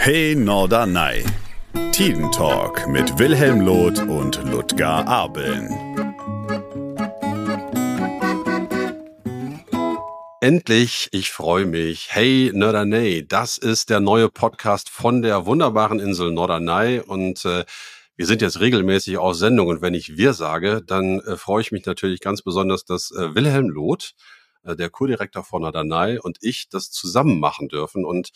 Hey Norderney. Tidentalk mit Wilhelm Loth und Ludger Abeln. Endlich, ich freue mich. Hey Norderney, das ist der neue Podcast von der wunderbaren Insel Norderney und äh, wir sind jetzt regelmäßig auf Sendung und wenn ich wir sage, dann äh, freue ich mich natürlich ganz besonders, dass äh, Wilhelm Loth, äh, der Kurdirektor von Norderney und ich das zusammen machen dürfen und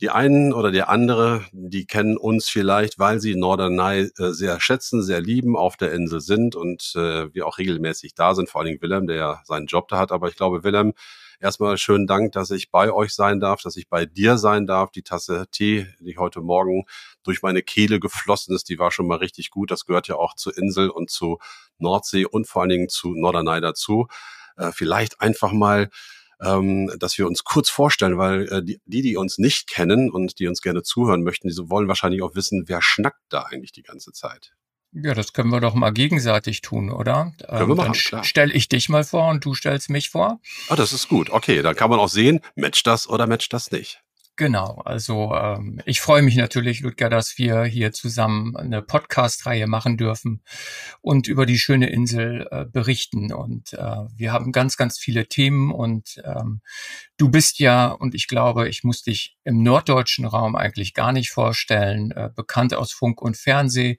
die einen oder die andere, die kennen uns vielleicht, weil sie Norderney äh, sehr schätzen, sehr lieben, auf der Insel sind und äh, wir auch regelmäßig da sind, vor allen Dingen Willem, der ja seinen Job da hat. Aber ich glaube, Willem, erstmal schönen Dank, dass ich bei euch sein darf, dass ich bei dir sein darf. Die Tasse Tee, die heute Morgen durch meine Kehle geflossen ist, die war schon mal richtig gut. Das gehört ja auch zur Insel und zu Nordsee und vor allen Dingen zu Norderney dazu. Äh, vielleicht einfach mal ähm, dass wir uns kurz vorstellen, weil äh, die, die, uns nicht kennen und die uns gerne zuhören möchten, die wollen wahrscheinlich auch wissen, wer schnackt da eigentlich die ganze Zeit. Ja, das können wir doch mal gegenseitig tun, oder? Können ähm, wir machen, dann stelle ich dich mal vor und du stellst mich vor. Ah, das ist gut. Okay, dann kann man auch sehen, matcht das oder matcht das nicht. Genau, also ähm, ich freue mich natürlich, Ludger, dass wir hier zusammen eine Podcast-Reihe machen dürfen und über die schöne Insel äh, berichten. Und äh, wir haben ganz, ganz viele Themen und ähm, du bist ja, und ich glaube, ich muss dich im norddeutschen Raum eigentlich gar nicht vorstellen, äh, bekannt aus Funk und Fernseh,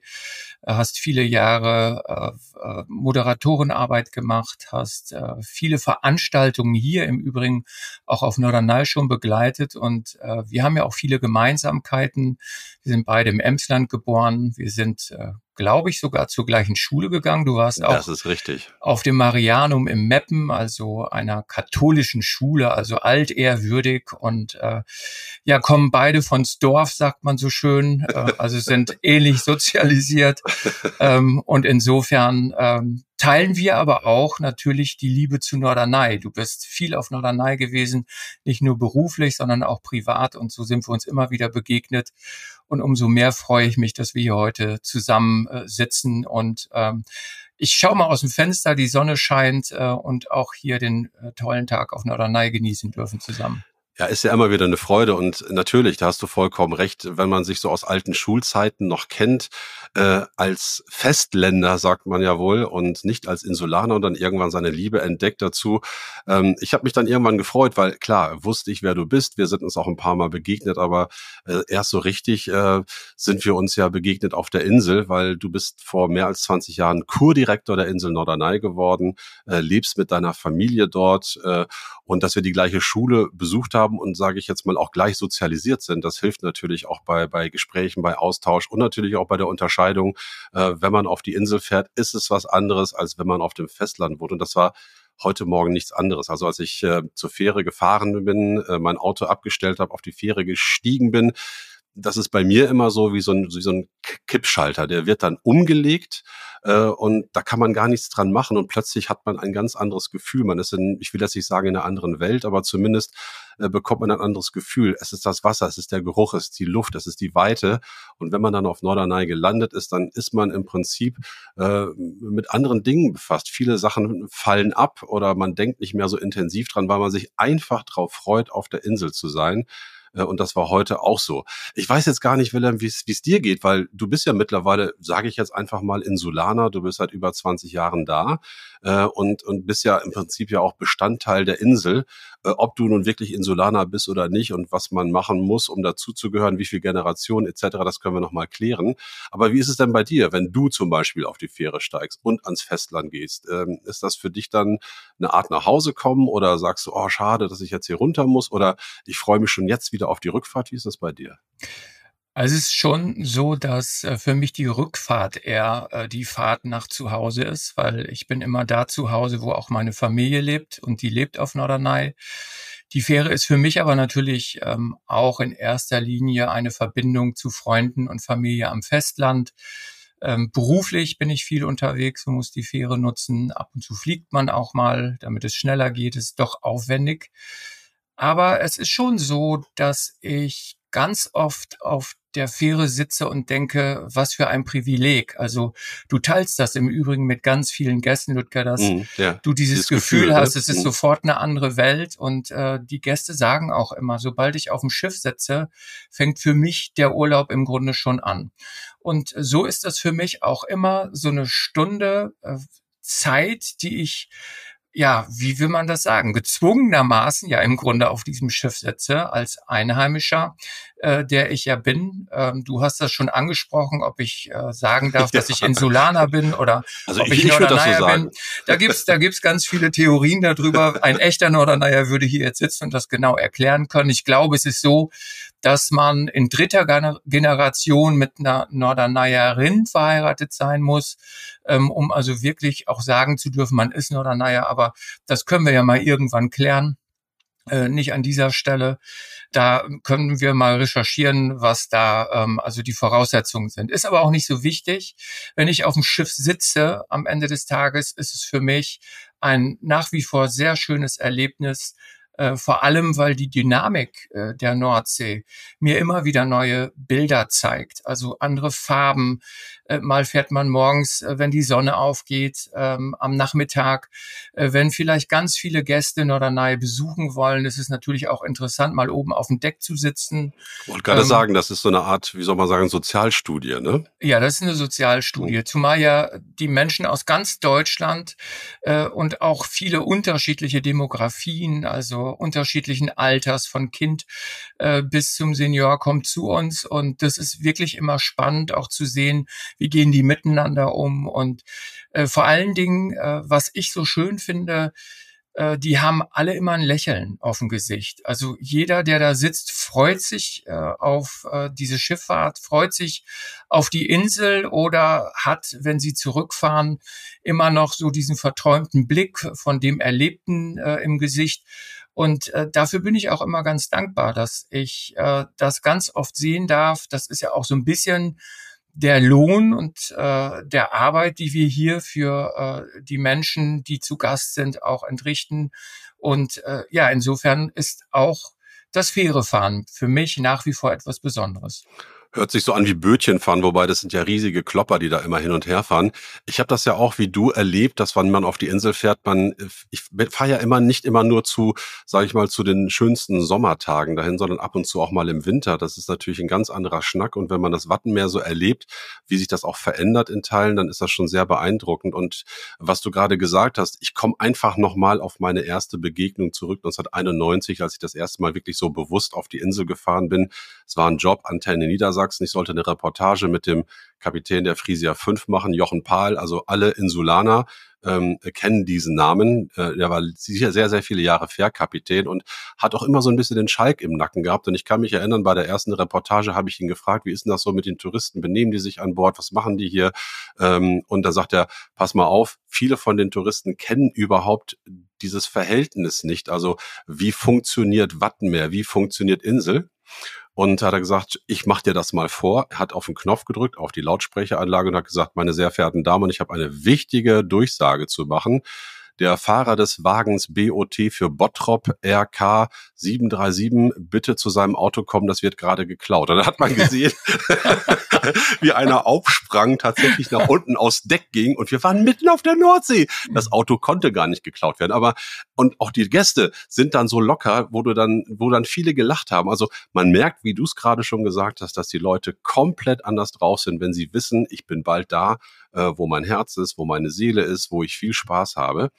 äh, hast viele Jahre äh, äh, Moderatorenarbeit gemacht, hast äh, viele Veranstaltungen hier im Übrigen auch auf Norderney schon begleitet und wir haben ja auch viele Gemeinsamkeiten. Wir sind beide im Emsland geboren. Wir sind, glaube ich, sogar zur gleichen Schule gegangen. Du warst auch auf dem Marianum im Meppen, also einer katholischen Schule, also altehrwürdig. Und äh, ja, kommen beide von Dorf, sagt man so schön, äh, also sind ähnlich sozialisiert. Ähm, und insofern ähm, teilen wir aber auch natürlich die Liebe zu Norderney. Du bist viel auf Norderney gewesen, nicht nur beruflich, sondern auch privat und so sind wir uns immer wieder begegnet. Und umso mehr freue ich mich, dass wir hier heute zusammen äh, sitzen und ähm, ich schaue mal aus dem Fenster, die Sonne scheint äh, und auch hier den äh, tollen Tag auf Norderney genießen dürfen zusammen. Ja, ist ja immer wieder eine Freude und natürlich, da hast du vollkommen recht, wenn man sich so aus alten Schulzeiten noch kennt, äh, als Festländer, sagt man ja wohl, und nicht als Insulaner und dann irgendwann seine Liebe entdeckt dazu. Ähm, ich habe mich dann irgendwann gefreut, weil klar, wusste ich, wer du bist. Wir sind uns auch ein paar Mal begegnet, aber äh, erst so richtig äh, sind wir uns ja begegnet auf der Insel, weil du bist vor mehr als 20 Jahren Kurdirektor der Insel Norderney geworden, äh, lebst mit deiner Familie dort äh, und dass wir die gleiche Schule besucht haben, haben und sage ich jetzt mal auch gleich sozialisiert sind. Das hilft natürlich auch bei, bei Gesprächen, bei Austausch und natürlich auch bei der Unterscheidung. Äh, wenn man auf die Insel fährt, ist es was anderes, als wenn man auf dem Festland wohnt. Und das war heute Morgen nichts anderes. Also als ich äh, zur Fähre gefahren bin, äh, mein Auto abgestellt habe, auf die Fähre gestiegen bin, das ist bei mir immer so wie so ein, wie so ein Kippschalter. Der wird dann umgelegt äh, und da kann man gar nichts dran machen und plötzlich hat man ein ganz anderes Gefühl. Man ist in, ich will jetzt nicht sagen in einer anderen Welt, aber zumindest äh, bekommt man ein anderes Gefühl. Es ist das Wasser, es ist der Geruch, es ist die Luft, es ist die Weite. Und wenn man dann auf Norderney gelandet ist, dann ist man im Prinzip äh, mit anderen Dingen befasst. Viele Sachen fallen ab oder man denkt nicht mehr so intensiv dran, weil man sich einfach darauf freut, auf der Insel zu sein. Äh, und das war heute auch so. Ich weiß jetzt gar nicht, Wilhelm, wie es dir geht, weil du bist ja mittlerweile, sage ich jetzt einfach mal, Insulaner. Du bist seit über 20 Jahren da äh, und, und bist ja im Prinzip ja auch Bestandteil der Insel. Äh, ob du nun wirklich Insulaner bist oder nicht und was man machen muss, um dazuzugehören, wie viel Generationen etc., das können wir nochmal klären. Aber wie ist es denn bei dir, wenn du zum Beispiel auf die Fähre steigst und ans Festland gehst? Ähm, ist das für dich dann eine Art nach Hause kommen oder sagst du, oh schade, dass ich jetzt hier runter muss oder ich freue mich schon jetzt wieder auf die Rückfahrt? Wie ist das bei dir? Also es ist schon so, dass äh, für mich die Rückfahrt eher äh, die Fahrt nach zu Hause ist, weil ich bin immer da zu Hause, wo auch meine Familie lebt und die lebt auf Norderney. Die Fähre ist für mich aber natürlich ähm, auch in erster Linie eine Verbindung zu Freunden und Familie am Festland. Ähm, beruflich bin ich viel unterwegs und muss die Fähre nutzen. Ab und zu fliegt man auch mal, damit es schneller geht, ist doch aufwendig. Aber es ist schon so, dass ich ganz oft auf der Fähre sitze und denke, was für ein Privileg. Also du teilst das im Übrigen mit ganz vielen Gästen, Ludger, dass mm, ja. du dieses, dieses Gefühl, Gefühl, hast, ne? es ist mm. sofort eine andere Welt. Und äh, die Gäste sagen auch immer, sobald ich auf dem Schiff sitze, fängt für mich der Urlaub im Grunde schon an. Und so ist das für mich auch immer so eine Stunde äh, Zeit, die ich ja, wie will man das sagen, gezwungenermaßen ja im Grunde auf diesem Schiff sitze als Einheimischer, äh, der ich ja bin. Ähm, du hast das schon angesprochen, ob ich äh, sagen darf, dass ich Insulaner bin oder also ob ich, ich Norderneier so bin. Da gibt's da gibt's ganz viele Theorien darüber. Ein echter Norderneier würde hier jetzt sitzen und das genau erklären können. Ich glaube, es ist so, dass man in dritter Generation mit einer Norderneierin verheiratet sein muss, ähm, um also wirklich auch sagen zu dürfen, man ist Norderneier. Aber das können wir ja mal irgendwann klären. Äh, nicht an dieser Stelle. Da können wir mal recherchieren, was da ähm, also die Voraussetzungen sind. Ist aber auch nicht so wichtig. Wenn ich auf dem Schiff sitze, am Ende des Tages ist es für mich ein nach wie vor sehr schönes Erlebnis, äh, vor allem weil die Dynamik äh, der Nordsee mir immer wieder neue Bilder zeigt, also andere Farben. Äh, mal fährt man morgens, äh, wenn die Sonne aufgeht, ähm, am Nachmittag, äh, wenn vielleicht ganz viele Gäste Norderney besuchen wollen, ist es natürlich auch interessant, mal oben auf dem Deck zu sitzen. Ich wollte gerade ähm, sagen, das ist so eine Art, wie soll man sagen, Sozialstudie, ne? Ja, das ist eine Sozialstudie, mhm. zumal ja die Menschen aus ganz Deutschland äh, und auch viele unterschiedliche Demografien, also unterschiedlichen Alters, von Kind äh, bis zum Senior, kommt zu uns. Und das ist wirklich immer spannend, auch zu sehen, wie gehen die miteinander um. Und äh, vor allen Dingen, äh, was ich so schön finde, äh, die haben alle immer ein Lächeln auf dem Gesicht. Also jeder, der da sitzt, freut sich äh, auf äh, diese Schifffahrt, freut sich auf die Insel oder hat, wenn sie zurückfahren, immer noch so diesen verträumten Blick von dem Erlebten äh, im Gesicht. Und äh, dafür bin ich auch immer ganz dankbar, dass ich äh, das ganz oft sehen darf. Das ist ja auch so ein bisschen der Lohn und äh, der Arbeit, die wir hier für äh, die Menschen, die zu Gast sind, auch entrichten. Und äh, ja, insofern ist auch das Fährefahren für mich nach wie vor etwas Besonderes. Hört sich so an wie Bötchen fahren, wobei das sind ja riesige Klopper, die da immer hin und her fahren. Ich habe das ja auch wie du erlebt, dass wenn man auf die Insel fährt, man ich fahre ja immer nicht immer nur zu, sage ich mal, zu den schönsten Sommertagen dahin, sondern ab und zu auch mal im Winter. Das ist natürlich ein ganz anderer Schnack und wenn man das Wattenmeer so erlebt, wie sich das auch verändert in Teilen, dann ist das schon sehr beeindruckend und was du gerade gesagt hast, ich komme einfach noch mal auf meine erste Begegnung zurück 1991, als ich das erste Mal wirklich so bewusst auf die Insel gefahren bin. Es war ein Job Antenne Niedersachsen Niedersachsen. Ich sollte eine Reportage mit dem Kapitän der Frisia 5 machen, Jochen Pahl. Also alle Insulaner ähm, kennen diesen Namen. Äh, der war sicher sehr, sehr viele Jahre Fährkapitän und hat auch immer so ein bisschen den Schalk im Nacken gehabt. Und ich kann mich erinnern, bei der ersten Reportage habe ich ihn gefragt, wie ist denn das so mit den Touristen? Benehmen die sich an Bord? Was machen die hier? Ähm, und da sagt er, pass mal auf, viele von den Touristen kennen überhaupt dieses Verhältnis nicht. Also wie funktioniert Wattenmeer? Wie funktioniert Insel? Und hat er gesagt, ich mache dir das mal vor. Er hat auf den Knopf gedrückt, auf die Lautsprecheranlage und hat gesagt, meine sehr verehrten Damen, ich habe eine wichtige Durchsage zu machen der Fahrer des Wagens BOT für Bottrop RK 737 bitte zu seinem Auto kommen, das wird gerade geklaut. Und da hat man gesehen, wie einer aufsprang, tatsächlich nach unten aus Deck ging und wir waren mitten auf der Nordsee. Das Auto konnte gar nicht geklaut werden, aber und auch die Gäste sind dann so locker, wo du dann, wo dann viele gelacht haben. Also man merkt, wie du es gerade schon gesagt hast, dass die Leute komplett anders drauf sind, wenn sie wissen, ich bin bald da äh, wo mein Herz ist, wo meine Seele ist, wo ich viel Spaß habe.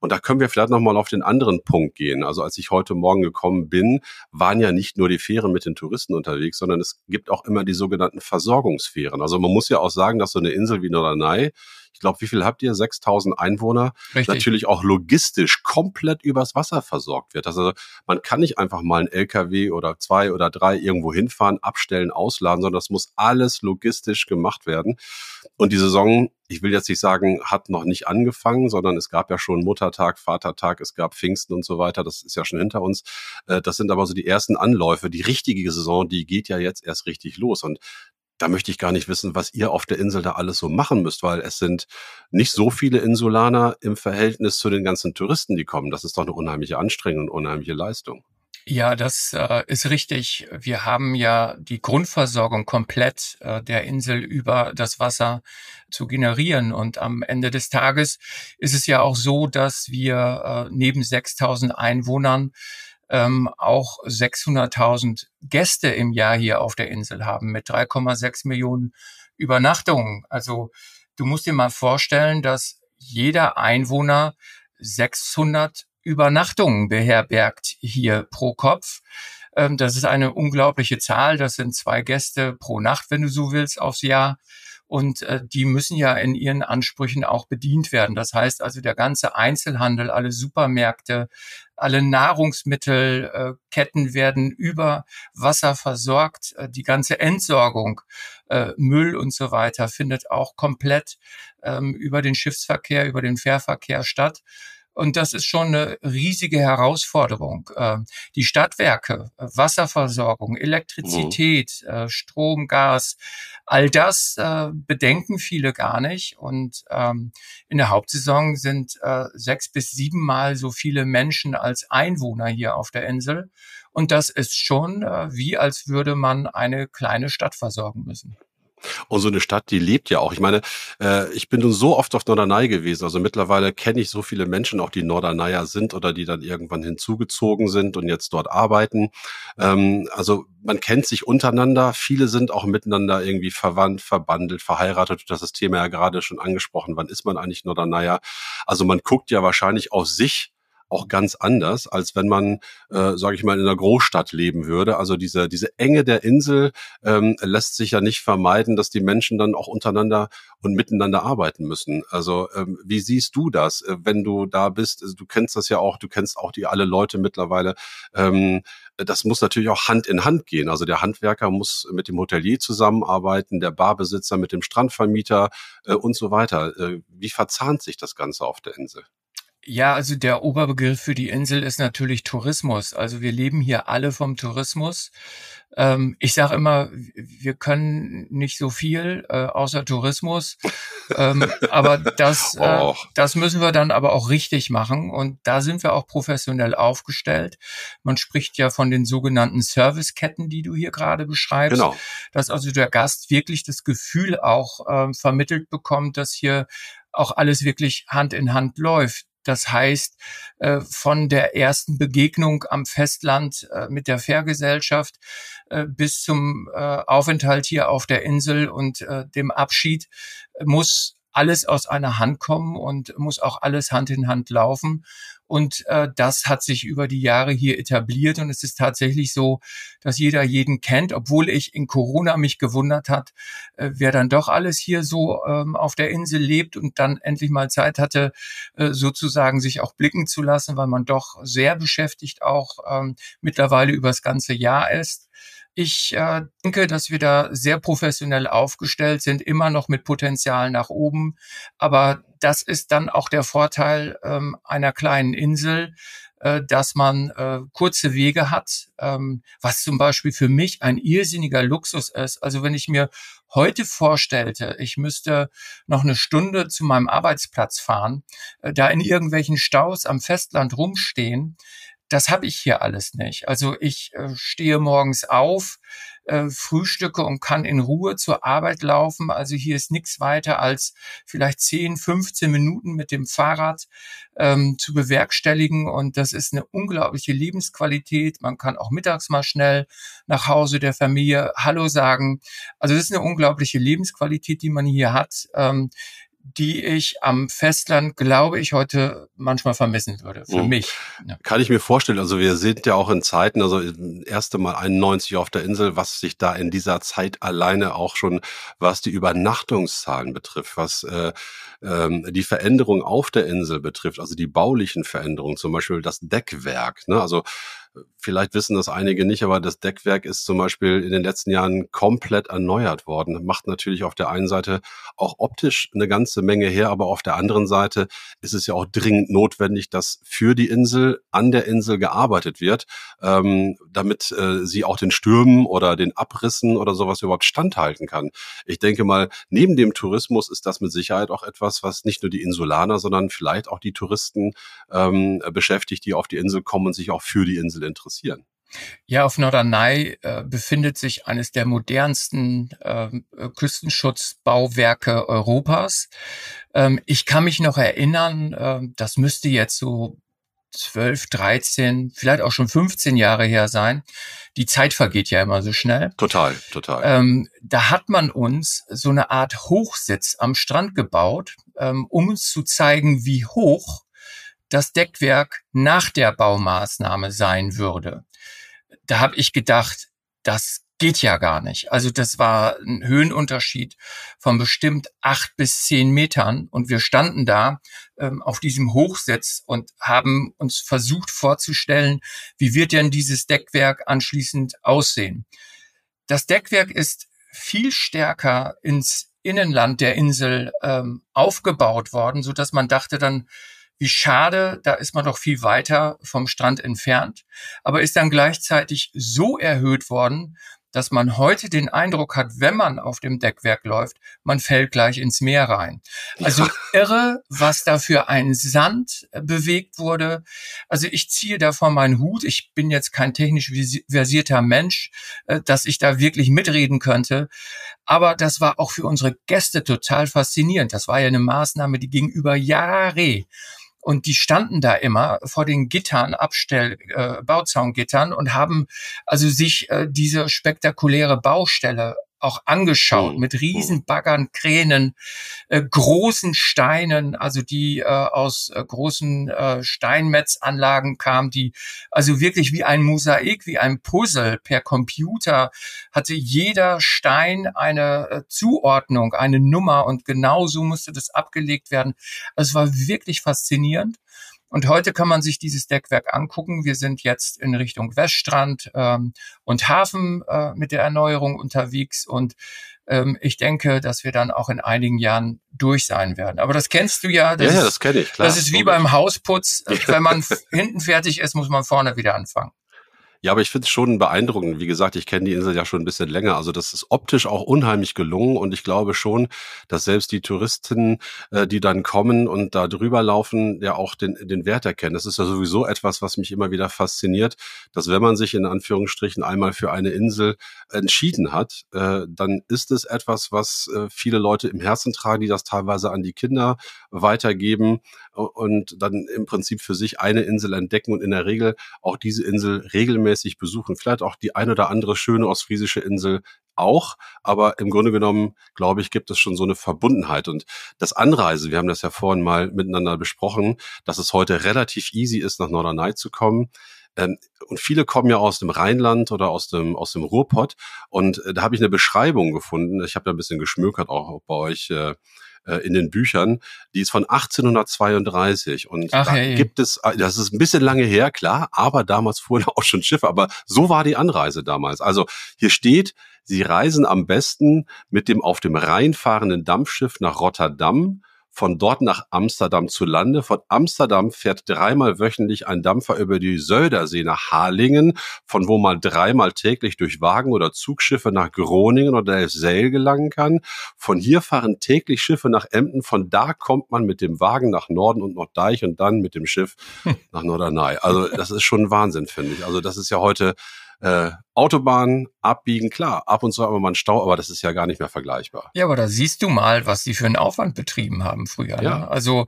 Und da können wir vielleicht nochmal auf den anderen Punkt gehen. Also als ich heute Morgen gekommen bin, waren ja nicht nur die Fähren mit den Touristen unterwegs, sondern es gibt auch immer die sogenannten Versorgungsfähren. Also man muss ja auch sagen, dass so eine Insel wie Norderney ich glaube, wie viel habt ihr? 6000 Einwohner. Richtig. Natürlich auch logistisch komplett übers Wasser versorgt wird. Also man kann nicht einfach mal ein LKW oder zwei oder drei irgendwo hinfahren, abstellen, ausladen, sondern das muss alles logistisch gemacht werden. Und die Saison, ich will jetzt nicht sagen, hat noch nicht angefangen, sondern es gab ja schon Muttertag, Vatertag, es gab Pfingsten und so weiter. Das ist ja schon hinter uns. Äh, das sind aber so die ersten Anläufe. Die richtige Saison, die geht ja jetzt erst richtig los. Und da möchte ich gar nicht wissen, was ihr auf der Insel da alles so machen müsst, weil es sind nicht so viele Insulaner im Verhältnis zu den ganzen Touristen, die kommen. Das ist doch eine unheimliche Anstrengung und unheimliche Leistung. Ja, das äh, ist richtig. Wir haben ja die Grundversorgung komplett äh, der Insel über das Wasser zu generieren. Und am Ende des Tages ist es ja auch so, dass wir äh, neben 6000 Einwohnern ähm, auch 600.000 Gäste im Jahr hier auf der Insel haben mit 3,6 Millionen Übernachtungen. Also du musst dir mal vorstellen, dass jeder Einwohner 600 Übernachtungen beherbergt hier pro Kopf. Ähm, das ist eine unglaubliche Zahl. Das sind zwei Gäste pro Nacht, wenn du so willst, aufs Jahr. Und äh, die müssen ja in ihren Ansprüchen auch bedient werden. Das heißt also, der ganze Einzelhandel, alle Supermärkte, alle Nahrungsmittelketten äh, werden über Wasser versorgt. Äh, die ganze Entsorgung, äh, Müll und so weiter findet auch komplett ähm, über den Schiffsverkehr, über den Fährverkehr statt. Und das ist schon eine riesige Herausforderung. Ähm, die Stadtwerke, Wasserversorgung, Elektrizität, mhm. Strom, Gas, all das äh, bedenken viele gar nicht. Und ähm, in der Hauptsaison sind äh, sechs bis siebenmal so viele Menschen als Einwohner hier auf der Insel. Und das ist schon äh, wie, als würde man eine kleine Stadt versorgen müssen. Und so eine Stadt, die lebt ja auch. Ich meine, äh, ich bin nun so oft auf Norderney gewesen. Also mittlerweile kenne ich so viele Menschen, auch die Norderneyer sind oder die dann irgendwann hinzugezogen sind und jetzt dort arbeiten. Ähm, also man kennt sich untereinander. Viele sind auch miteinander irgendwie verwandt, verbandelt, verheiratet. Das ist Thema ja gerade schon angesprochen. Wann ist man eigentlich Norderneyer? Also man guckt ja wahrscheinlich auf sich auch ganz anders, als wenn man, äh, sage ich mal, in einer Großstadt leben würde. Also diese, diese Enge der Insel ähm, lässt sich ja nicht vermeiden, dass die Menschen dann auch untereinander und miteinander arbeiten müssen. Also ähm, wie siehst du das, äh, wenn du da bist? Also, du kennst das ja auch, du kennst auch die alle Leute mittlerweile. Ähm, das muss natürlich auch Hand in Hand gehen. Also der Handwerker muss mit dem Hotelier zusammenarbeiten, der Barbesitzer mit dem Strandvermieter äh, und so weiter. Äh, wie verzahnt sich das Ganze auf der Insel? Ja, also der Oberbegriff für die Insel ist natürlich Tourismus. Also wir leben hier alle vom Tourismus. Ähm, ich sage immer, wir können nicht so viel äh, außer Tourismus, ähm, aber das, äh, das müssen wir dann aber auch richtig machen und da sind wir auch professionell aufgestellt. Man spricht ja von den sogenannten Serviceketten, die du hier gerade beschreibst, genau. dass also der Gast wirklich das Gefühl auch äh, vermittelt bekommt, dass hier auch alles wirklich Hand in Hand läuft. Das heißt, äh, von der ersten Begegnung am Festland äh, mit der Fährgesellschaft äh, bis zum Aufenthalt hier auf der Insel und dem Abschied muss alles aus einer Hand kommen und muss auch alles Hand in Hand laufen. Und äh, das hat sich über die Jahre hier etabliert und es ist tatsächlich so, dass jeder jeden kennt, obwohl ich in Corona mich gewundert hat, äh, wer dann doch alles hier so ähm, auf der Insel lebt und dann endlich mal Zeit hatte, äh, sozusagen sich auch blicken zu lassen, weil man doch sehr beschäftigt auch ähm, mittlerweile übers ganze Jahr ist. Ich äh, denke, dass wir da sehr professionell aufgestellt sind, immer noch mit Potenzial nach oben. Aber das ist dann auch der Vorteil ähm, einer kleinen Insel, äh, dass man äh, kurze Wege hat, ähm, was zum Beispiel für mich ein irrsinniger Luxus ist. Also wenn ich mir heute vorstellte, ich müsste noch eine Stunde zu meinem Arbeitsplatz fahren, äh, da in irgendwelchen Staus am Festland rumstehen, das habe ich hier alles nicht. Also ich äh, stehe morgens auf, äh, frühstücke und kann in Ruhe zur Arbeit laufen. Also hier ist nichts weiter als vielleicht 10, 15 Minuten mit dem Fahrrad ähm, zu bewerkstelligen. Und das ist eine unglaubliche Lebensqualität. Man kann auch mittags mal schnell nach Hause der Familie Hallo sagen. Also das ist eine unglaubliche Lebensqualität, die man hier hat. Ähm, die ich am Festland, glaube ich, heute manchmal vermissen würde, für mhm. mich. Ja. Kann ich mir vorstellen. Also wir sind ja auch in Zeiten, also erste Mal 91 auf der Insel, was sich da in dieser Zeit alleine auch schon, was die Übernachtungszahlen betrifft, was äh, ähm, die Veränderung auf der Insel betrifft, also die baulichen Veränderungen, zum Beispiel das Deckwerk. Ne? Also Vielleicht wissen das einige nicht, aber das Deckwerk ist zum Beispiel in den letzten Jahren komplett erneuert worden. Macht natürlich auf der einen Seite auch optisch eine ganze Menge her, aber auf der anderen Seite ist es ja auch dringend notwendig, dass für die Insel an der Insel gearbeitet wird, ähm, damit äh, sie auch den Stürmen oder den Abrissen oder sowas überhaupt standhalten kann. Ich denke mal, neben dem Tourismus ist das mit Sicherheit auch etwas, was nicht nur die Insulaner, sondern vielleicht auch die Touristen ähm, beschäftigt, die auf die Insel kommen und sich auch für die Insel interessieren. Ja, auf Norderney äh, befindet sich eines der modernsten äh, Küstenschutzbauwerke Europas. Ähm, ich kann mich noch erinnern, äh, das müsste jetzt so 12, 13, vielleicht auch schon 15 Jahre her sein. Die Zeit vergeht ja immer so schnell. Total, total. Ähm, da hat man uns so eine Art Hochsitz am Strand gebaut, ähm, um uns zu zeigen, wie hoch das Deckwerk nach der Baumaßnahme sein würde. Da habe ich gedacht, das geht ja gar nicht. Also das war ein Höhenunterschied von bestimmt acht bis zehn Metern und wir standen da ähm, auf diesem Hochsitz und haben uns versucht vorzustellen, wie wird denn dieses Deckwerk anschließend aussehen. Das Deckwerk ist viel stärker ins Innenland der Insel ähm, aufgebaut worden, so dass man dachte dann, wie schade, da ist man doch viel weiter vom Strand entfernt, aber ist dann gleichzeitig so erhöht worden, dass man heute den Eindruck hat, wenn man auf dem Deckwerk läuft, man fällt gleich ins Meer rein. Also irre, was da für ein Sand bewegt wurde. Also ich ziehe davor meinen Hut. Ich bin jetzt kein technisch versierter Mensch, äh, dass ich da wirklich mitreden könnte. Aber das war auch für unsere Gäste total faszinierend. Das war ja eine Maßnahme, die ging über Jahre. Und die standen da immer vor den Gittern, Abstell, äh, Bauzaungittern und haben also sich äh, diese spektakuläre Baustelle auch angeschaut mhm. mit Riesenbaggern, Kränen, äh, großen Steinen, also die äh, aus äh, großen äh, Steinmetzanlagen kamen, die also wirklich wie ein Mosaik, wie ein Puzzle per Computer hatte jeder Stein eine äh, Zuordnung, eine Nummer und genau so musste das abgelegt werden. Also es war wirklich faszinierend. Und heute kann man sich dieses Deckwerk angucken. Wir sind jetzt in Richtung Weststrand ähm, und Hafen äh, mit der Erneuerung unterwegs und ähm, ich denke, dass wir dann auch in einigen Jahren durch sein werden. Aber das kennst du ja. Das ja, ja, das kenne ich. Klar. Das ist wie beim Hausputz. Wenn man hinten fertig ist, muss man vorne wieder anfangen. Ja, aber ich finde es schon beeindruckend. Wie gesagt, ich kenne die Insel ja schon ein bisschen länger. Also das ist optisch auch unheimlich gelungen und ich glaube schon, dass selbst die Touristen, äh, die dann kommen und da drüber laufen, ja auch den, den Wert erkennen. Das ist ja sowieso etwas, was mich immer wieder fasziniert, dass wenn man sich in Anführungsstrichen einmal für eine Insel entschieden hat, äh, dann ist es etwas, was äh, viele Leute im Herzen tragen, die das teilweise an die Kinder weitergeben und dann im Prinzip für sich eine Insel entdecken und in der Regel auch diese Insel regelmäßig besuchen. Vielleicht auch die ein oder andere schöne ostfriesische Insel auch, aber im Grunde genommen, glaube ich, gibt es schon so eine Verbundenheit. Und das Anreisen, wir haben das ja vorhin mal miteinander besprochen, dass es heute relativ easy ist, nach Norderney zu kommen. Ähm, und viele kommen ja aus dem Rheinland oder aus dem, aus dem Ruhrpott. Und äh, da habe ich eine Beschreibung gefunden. Ich habe da ein bisschen geschmökert auch bei euch äh, äh, in den Büchern, die ist von 1832 und Ach, da hey. gibt es, äh, das ist ein bisschen lange her, klar, aber damals fuhren auch schon Schiffe, aber so war die Anreise damals. Also hier steht, sie reisen am besten mit dem auf dem Rhein fahrenden Dampfschiff nach Rotterdam von dort nach Amsterdam zu Lande. Von Amsterdam fährt dreimal wöchentlich ein Dampfer über die Södersee nach Harlingen, von wo man dreimal täglich durch Wagen- oder Zugschiffe nach Groningen oder Elfseil gelangen kann. Von hier fahren täglich Schiffe nach Emden. Von da kommt man mit dem Wagen nach Norden und Norddeich und dann mit dem Schiff nach Norderney. Also das ist schon Wahnsinn, finde ich. Also das ist ja heute äh, Autobahn abbiegen, klar, ab und zu haben wir mal einen Stau, aber das ist ja gar nicht mehr vergleichbar. Ja, aber da siehst du mal, was die für einen Aufwand betrieben haben früher. Ja. Ne? Also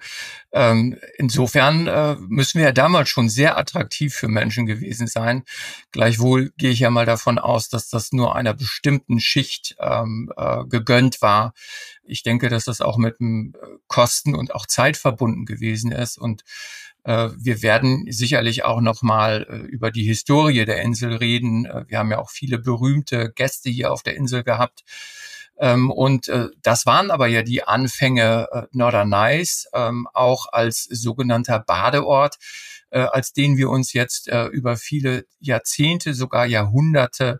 ähm, insofern äh, müssen wir ja damals schon sehr attraktiv für Menschen gewesen sein. Gleichwohl gehe ich ja mal davon aus, dass das nur einer bestimmten Schicht ähm, äh, gegönnt war. Ich denke, dass das auch mit äh, Kosten und auch Zeit verbunden gewesen ist und wir werden sicherlich auch noch mal äh, über die Historie der Insel reden. Äh, wir haben ja auch viele berühmte Gäste hier auf der Insel gehabt. Ähm, und das waren aber ja die Anfänge Norderneys, ähm, auch als sogenannter Badeort, als den wir uns jetzt über viele Jahrzehnte, sogar Jahrhunderte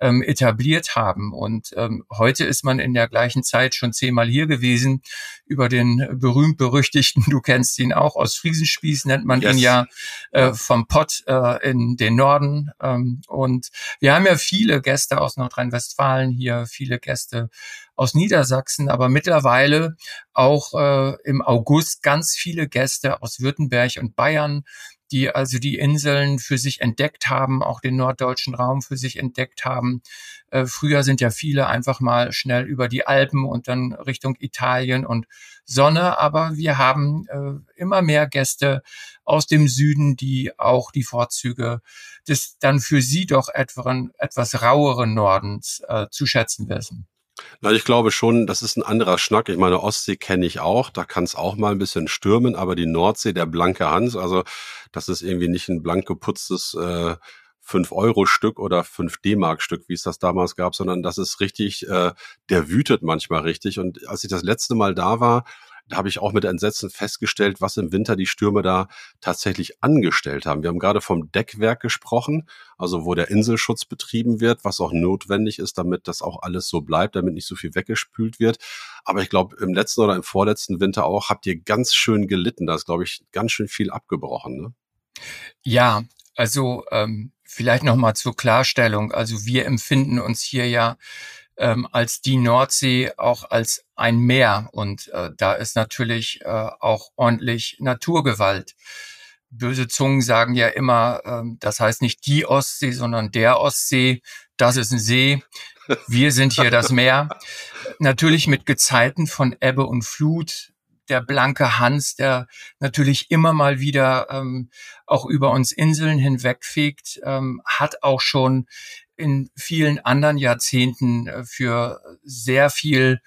ähm, etabliert haben. Und ähm, heute ist man in der gleichen Zeit schon zehnmal hier gewesen über den berühmt-berüchtigten, du kennst ihn auch, aus Friesenspieß nennt man yes. ihn ja, äh, vom Pott äh, in den Norden. Ähm, und wir haben ja viele Gäste aus Nordrhein-Westfalen hier, viele Gäste aus Niedersachsen, aber mittlerweile auch äh, im August ganz viele Gäste aus Württemberg und Bayern die also die Inseln für sich entdeckt haben, auch den norddeutschen Raum für sich entdeckt haben. Äh, früher sind ja viele einfach mal schnell über die Alpen und dann Richtung Italien und Sonne, aber wir haben äh, immer mehr Gäste aus dem Süden, die auch die Vorzüge des dann für sie doch etwas, etwas raueren Nordens äh, zu schätzen wissen. Na, ich glaube schon, das ist ein anderer Schnack. Ich meine, Ostsee kenne ich auch, da kann es auch mal ein bisschen stürmen, aber die Nordsee, der blanke Hans, also das ist irgendwie nicht ein blank geputztes äh, 5-Euro-Stück oder 5-D-Mark-Stück, wie es das damals gab, sondern das ist richtig, äh, der wütet manchmal richtig. Und als ich das letzte Mal da war, habe ich auch mit Entsetzen festgestellt, was im Winter die Stürme da tatsächlich angestellt haben. Wir haben gerade vom Deckwerk gesprochen, also wo der Inselschutz betrieben wird, was auch notwendig ist, damit das auch alles so bleibt, damit nicht so viel weggespült wird. Aber ich glaube, im letzten oder im vorletzten Winter auch habt ihr ganz schön gelitten. Da ist, glaube ich, ganz schön viel abgebrochen. Ne? Ja, also ähm, vielleicht noch mal zur Klarstellung. Also wir empfinden uns hier ja ähm, als die Nordsee auch als ein Meer. Und äh, da ist natürlich äh, auch ordentlich Naturgewalt. Böse Zungen sagen ja immer, äh, das heißt nicht die Ostsee, sondern der Ostsee. Das ist ein See. Wir sind hier das Meer. Natürlich mit Gezeiten von Ebbe und Flut, der blanke Hans, der natürlich immer mal wieder ähm, auch über uns Inseln hinwegfegt, ähm, hat auch schon in vielen anderen Jahrzehnten äh, für sehr viel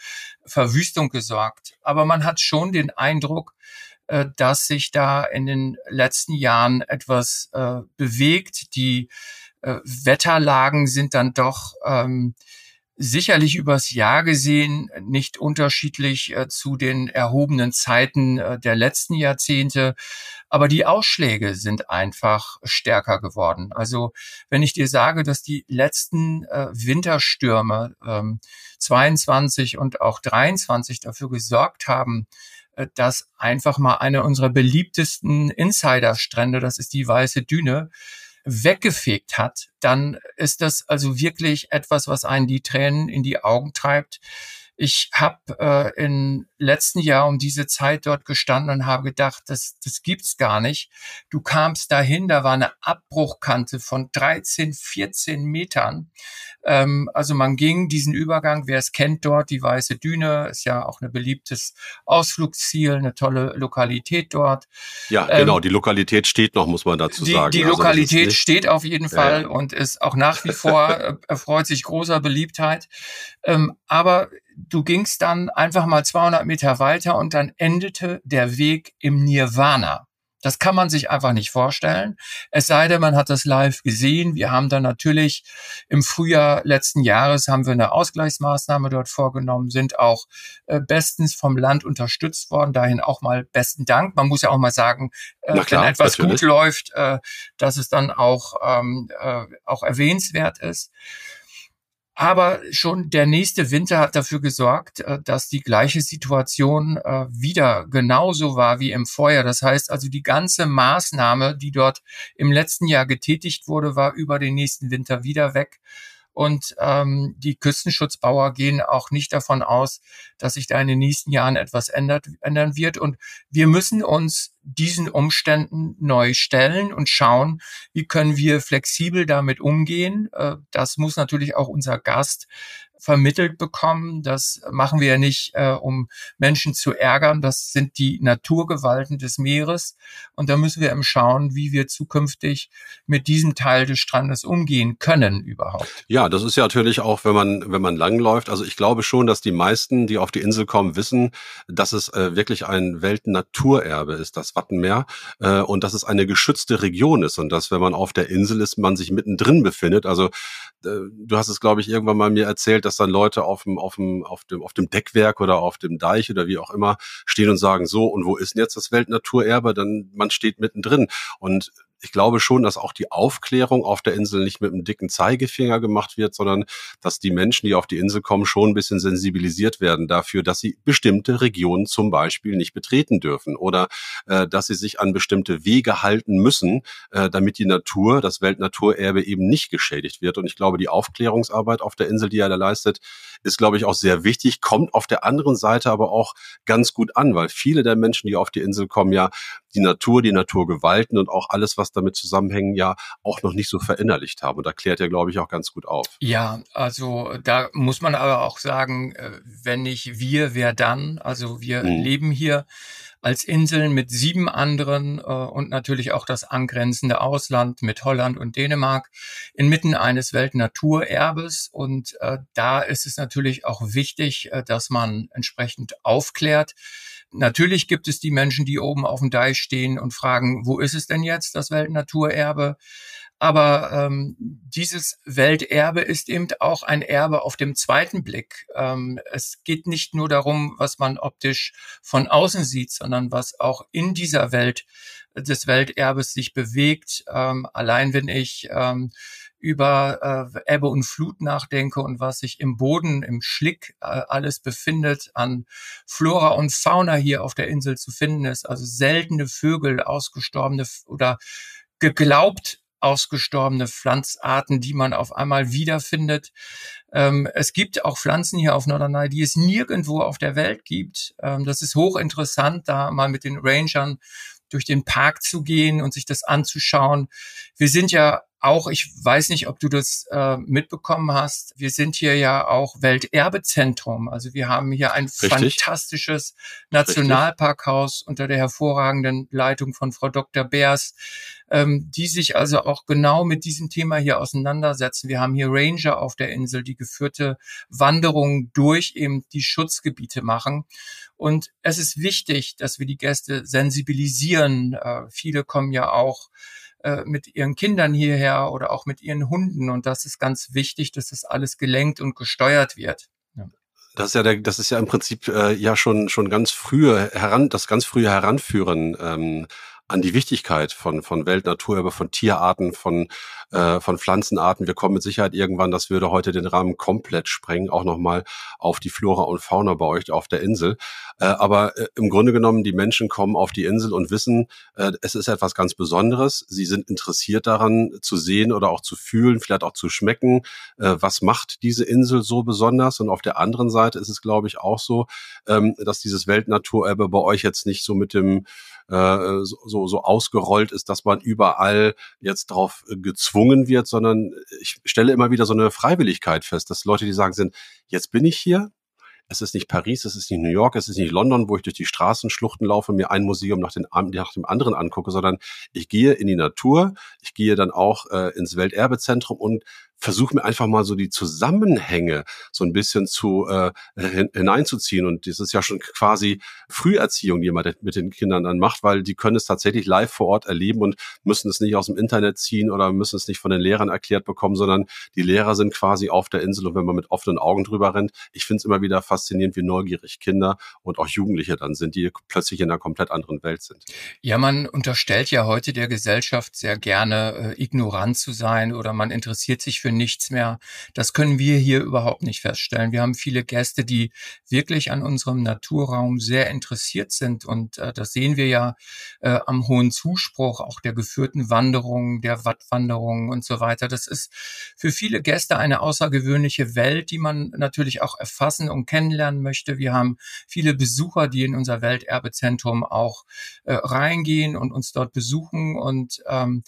Verwüstung gesorgt. Aber man hat schon den Eindruck, äh, dass sich da in den letzten Jahren etwas äh, bewegt. Die Wetterlagen sind dann doch ähm, sicherlich übers Jahr gesehen nicht unterschiedlich äh, zu den erhobenen Zeiten äh, der letzten Jahrzehnte. Aber die Ausschläge sind einfach stärker geworden. Also wenn ich dir sage, dass die letzten äh, Winterstürme ähm, 22 und auch 23 dafür gesorgt haben, äh, dass einfach mal eine unserer beliebtesten Insiderstrände, das ist die Weiße Düne, weggefegt hat, dann ist das also wirklich etwas, was einen die Tränen in die Augen treibt. Ich habe äh, im letzten Jahr um diese Zeit dort gestanden und habe gedacht, das, das gibt's gar nicht. Du kamst dahin, da war eine Abbruchkante von 13, 14 Metern. Ähm, also man ging diesen Übergang, wer es kennt dort, die Weiße Düne, ist ja auch ein beliebtes Ausflugsziel, eine tolle Lokalität dort. Ja, ähm, genau, die Lokalität steht noch, muss man dazu die, sagen. Die also Lokalität steht auf jeden Fall ja, ja. und ist auch nach wie vor, äh, erfreut sich großer Beliebtheit. Ähm, aber du gingst dann einfach mal 200 Meter weiter und dann endete der Weg im Nirvana. Das kann man sich einfach nicht vorstellen. Es sei denn, man hat das live gesehen. Wir haben dann natürlich im Frühjahr letzten Jahres haben wir eine Ausgleichsmaßnahme dort vorgenommen, sind auch äh, bestens vom Land unterstützt worden. Dahin auch mal besten Dank. Man muss ja auch mal sagen, äh, klar, wenn etwas natürlich. gut läuft, äh, dass es dann auch, ähm, äh, auch erwähnenswert ist. Aber schon der nächste Winter hat dafür gesorgt, äh, dass die gleiche Situation äh, wieder genauso war wie im Vorjahr. Das heißt also, die ganze Maßnahme, die dort im letzten Jahr getätigt wurde, war über den nächsten Winter wieder weg. Und ähm, die Küstenschutzbauer gehen auch nicht davon aus, dass sich da in den nächsten Jahren etwas ändert, ändern wird. Und wir müssen uns diesen Umständen neu stellen und schauen, wie können wir flexibel damit umgehen. Äh, das muss natürlich auch unser Gast vermittelt bekommen. Das machen wir ja nicht, äh, um Menschen zu ärgern. Das sind die Naturgewalten des Meeres. Und da müssen wir eben schauen, wie wir zukünftig mit diesem Teil des Strandes umgehen können überhaupt. Ja, das ist ja natürlich auch, wenn man, wenn man langläuft. Also ich glaube schon, dass die meisten, die auf die Insel kommen, wissen, dass es äh, wirklich ein Weltnaturerbe ist, das Wattenmeer, äh, und dass es eine geschützte Region ist und dass, wenn man auf der Insel ist, man sich mittendrin befindet. Also äh, du hast es, glaube ich, irgendwann mal mir erzählt, dass dass dann Leute auf dem, auf dem, auf dem, auf dem Deckwerk oder auf dem Deich oder wie auch immer stehen und sagen, so, und wo ist denn jetzt das Weltnaturerbe? Dann man steht mittendrin. Und ich glaube schon, dass auch die Aufklärung auf der Insel nicht mit einem dicken Zeigefinger gemacht wird, sondern dass die Menschen, die auf die Insel kommen, schon ein bisschen sensibilisiert werden dafür, dass sie bestimmte Regionen zum Beispiel nicht betreten dürfen oder äh, dass sie sich an bestimmte Wege halten müssen, äh, damit die Natur, das Weltnaturerbe eben nicht geschädigt wird. Und ich glaube, die Aufklärungsarbeit auf der Insel, die er da leistet, ist, glaube ich, auch sehr wichtig, kommt auf der anderen Seite aber auch ganz gut an, weil viele der Menschen, die auf die Insel kommen, ja die Natur, die Naturgewalten und auch alles, was damit zusammenhängen, ja auch noch nicht so verinnerlicht haben. Und da klärt er, glaube ich, auch ganz gut auf. Ja, also da muss man aber auch sagen, äh, wenn nicht wir, wer dann? Also wir mhm. leben hier als Inseln mit sieben anderen äh, und natürlich auch das angrenzende Ausland mit Holland und Dänemark inmitten eines Weltnaturerbes. Und äh, da ist es natürlich auch wichtig, äh, dass man entsprechend aufklärt. Natürlich gibt es die Menschen, die oben auf dem Deich stehen und fragen, wo ist es denn jetzt, das Weltnaturerbe? Aber ähm, dieses Welterbe ist eben auch ein Erbe auf dem zweiten Blick. Ähm, es geht nicht nur darum, was man optisch von außen sieht, sondern was auch in dieser Welt des Welterbes sich bewegt. Ähm, allein wenn ich ähm, über äh, Ebbe und Flut nachdenke und was sich im Boden, im Schlick äh, alles befindet an Flora und Fauna hier auf der Insel zu finden ist, also seltene Vögel, ausgestorbene oder geglaubt ausgestorbene Pflanzarten, die man auf einmal wiederfindet. Ähm, es gibt auch Pflanzen hier auf Norderney, die es nirgendwo auf der Welt gibt. Ähm, das ist hochinteressant, da mal mit den Rangern durch den Park zu gehen und sich das anzuschauen. Wir sind ja auch, ich weiß nicht, ob du das äh, mitbekommen hast, wir sind hier ja auch Welterbezentrum. Also wir haben hier ein Richtig. fantastisches Nationalparkhaus Richtig. unter der hervorragenden Leitung von Frau Dr. Beers, ähm, die sich also auch genau mit diesem Thema hier auseinandersetzen. Wir haben hier Ranger auf der Insel, die geführte Wanderungen durch eben die Schutzgebiete machen. Und es ist wichtig, dass wir die Gäste sensibilisieren. Äh, viele kommen ja auch äh, mit ihren Kindern hierher oder auch mit ihren Hunden. Und das ist ganz wichtig, dass das alles gelenkt und gesteuert wird. Das ist ja der, das ist ja im Prinzip äh, ja schon schon ganz frühe heran, das ganz frühe Heranführen ähm, an die Wichtigkeit von, von Welt, Naturerbe, von Tierarten, von, äh, von Pflanzenarten. Wir kommen mit Sicherheit irgendwann, das würde heute den Rahmen komplett sprengen, auch nochmal auf die Flora und Fauna bei euch auf der Insel. Äh, aber äh, im Grunde genommen, die Menschen kommen auf die Insel und wissen, äh, es ist etwas ganz Besonderes. Sie sind interessiert daran zu sehen oder auch zu fühlen, vielleicht auch zu schmecken, äh, was macht diese Insel so besonders. Und auf der anderen Seite ist es, glaube ich, auch so, ähm, dass dieses Weltnaturerbe bei euch jetzt nicht so mit dem äh, so, so ausgerollt ist, dass man überall jetzt drauf gezwungen wird, sondern ich stelle immer wieder so eine Freiwilligkeit fest, dass Leute, die sagen sind, jetzt bin ich hier, es ist nicht Paris, es ist nicht New York, es ist nicht London, wo ich durch die Straßenschluchten laufe, mir ein Museum nach, den, nach dem anderen angucke, sondern ich gehe in die Natur, ich gehe dann auch äh, ins Welterbezentrum und versuche mir einfach mal so die Zusammenhänge so ein bisschen zu äh, hineinzuziehen. Und das ist ja schon quasi Früherziehung, die man mit den Kindern dann macht, weil die können es tatsächlich live vor Ort erleben und müssen es nicht aus dem Internet ziehen oder müssen es nicht von den Lehrern erklärt bekommen, sondern die Lehrer sind quasi auf der Insel und wenn man mit offenen Augen drüber rennt, ich finde es immer wieder faszinierend, wie neugierig Kinder und auch Jugendliche dann sind, die plötzlich in einer komplett anderen Welt sind. Ja, man unterstellt ja heute der Gesellschaft sehr gerne, äh, ignorant zu sein oder man interessiert sich für nichts mehr. Das können wir hier überhaupt nicht feststellen. Wir haben viele Gäste, die wirklich an unserem Naturraum sehr interessiert sind und äh, das sehen wir ja äh, am hohen Zuspruch auch der geführten Wanderungen, der Wattwanderungen und so weiter. Das ist für viele Gäste eine außergewöhnliche Welt, die man natürlich auch erfassen und kennenlernen möchte. Wir haben viele Besucher, die in unser Welterbezentrum auch äh, reingehen und uns dort besuchen und ähm,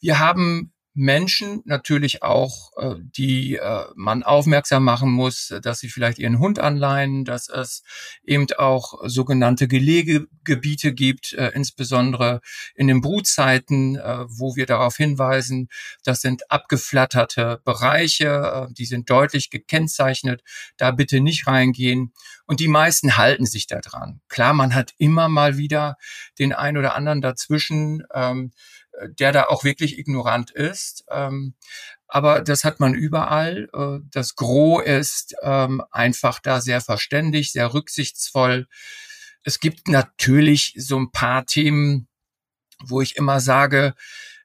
wir haben Menschen natürlich auch, äh, die äh, man aufmerksam machen muss, dass sie vielleicht ihren Hund anleihen, dass es eben auch sogenannte Gelegegebiete gibt, äh, insbesondere in den Brutzeiten, wo wir darauf hinweisen, das sind abgeflatterte Bereiche, die sind deutlich gekennzeichnet, da bitte nicht reingehen. Und die meisten halten sich da dran. Klar, man hat immer mal wieder den ein oder anderen dazwischen, ähm, der da auch wirklich ignorant ist. Ähm, aber das hat man überall. Äh, das Gros ist ähm, einfach da sehr verständig, sehr rücksichtsvoll. Es gibt natürlich so ein paar Themen, wo ich immer sage,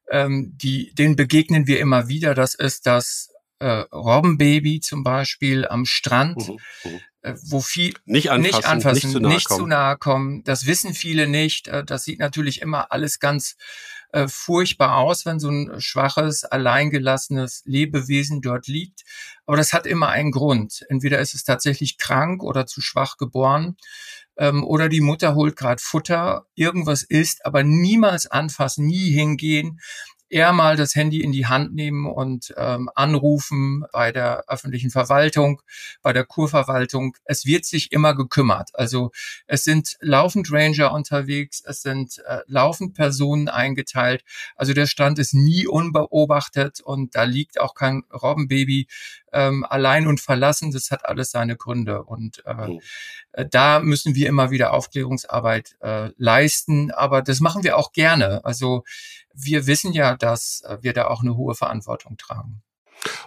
ähm, die, denen begegnen wir immer wieder. Das ist das äh, Robbenbaby zum Beispiel am Strand. Mhm, mhm. Äh, wo viel nicht anfassen, nicht, anfassen, nicht, zu nahe, nicht zu nahe kommen. Das wissen viele nicht. Äh, das sieht natürlich immer alles ganz äh, furchtbar aus, wenn so ein schwaches, alleingelassenes Lebewesen dort liegt. Aber das hat immer einen Grund. Entweder ist es tatsächlich krank oder zu schwach geboren ähm, oder die Mutter holt gerade Futter, irgendwas isst, aber niemals anfassen, nie hingehen eher mal das Handy in die Hand nehmen und ähm, anrufen bei der öffentlichen Verwaltung, bei der Kurverwaltung. Es wird sich immer gekümmert. Also es sind laufend Ranger unterwegs, es sind äh, laufend Personen eingeteilt. Also der Strand ist nie unbeobachtet und da liegt auch kein Robbenbaby ähm, allein und verlassen. Das hat alles seine Gründe und äh, oh. da müssen wir immer wieder Aufklärungsarbeit äh, leisten. Aber das machen wir auch gerne. Also wir wissen ja, dass äh, wir da auch eine hohe Verantwortung tragen.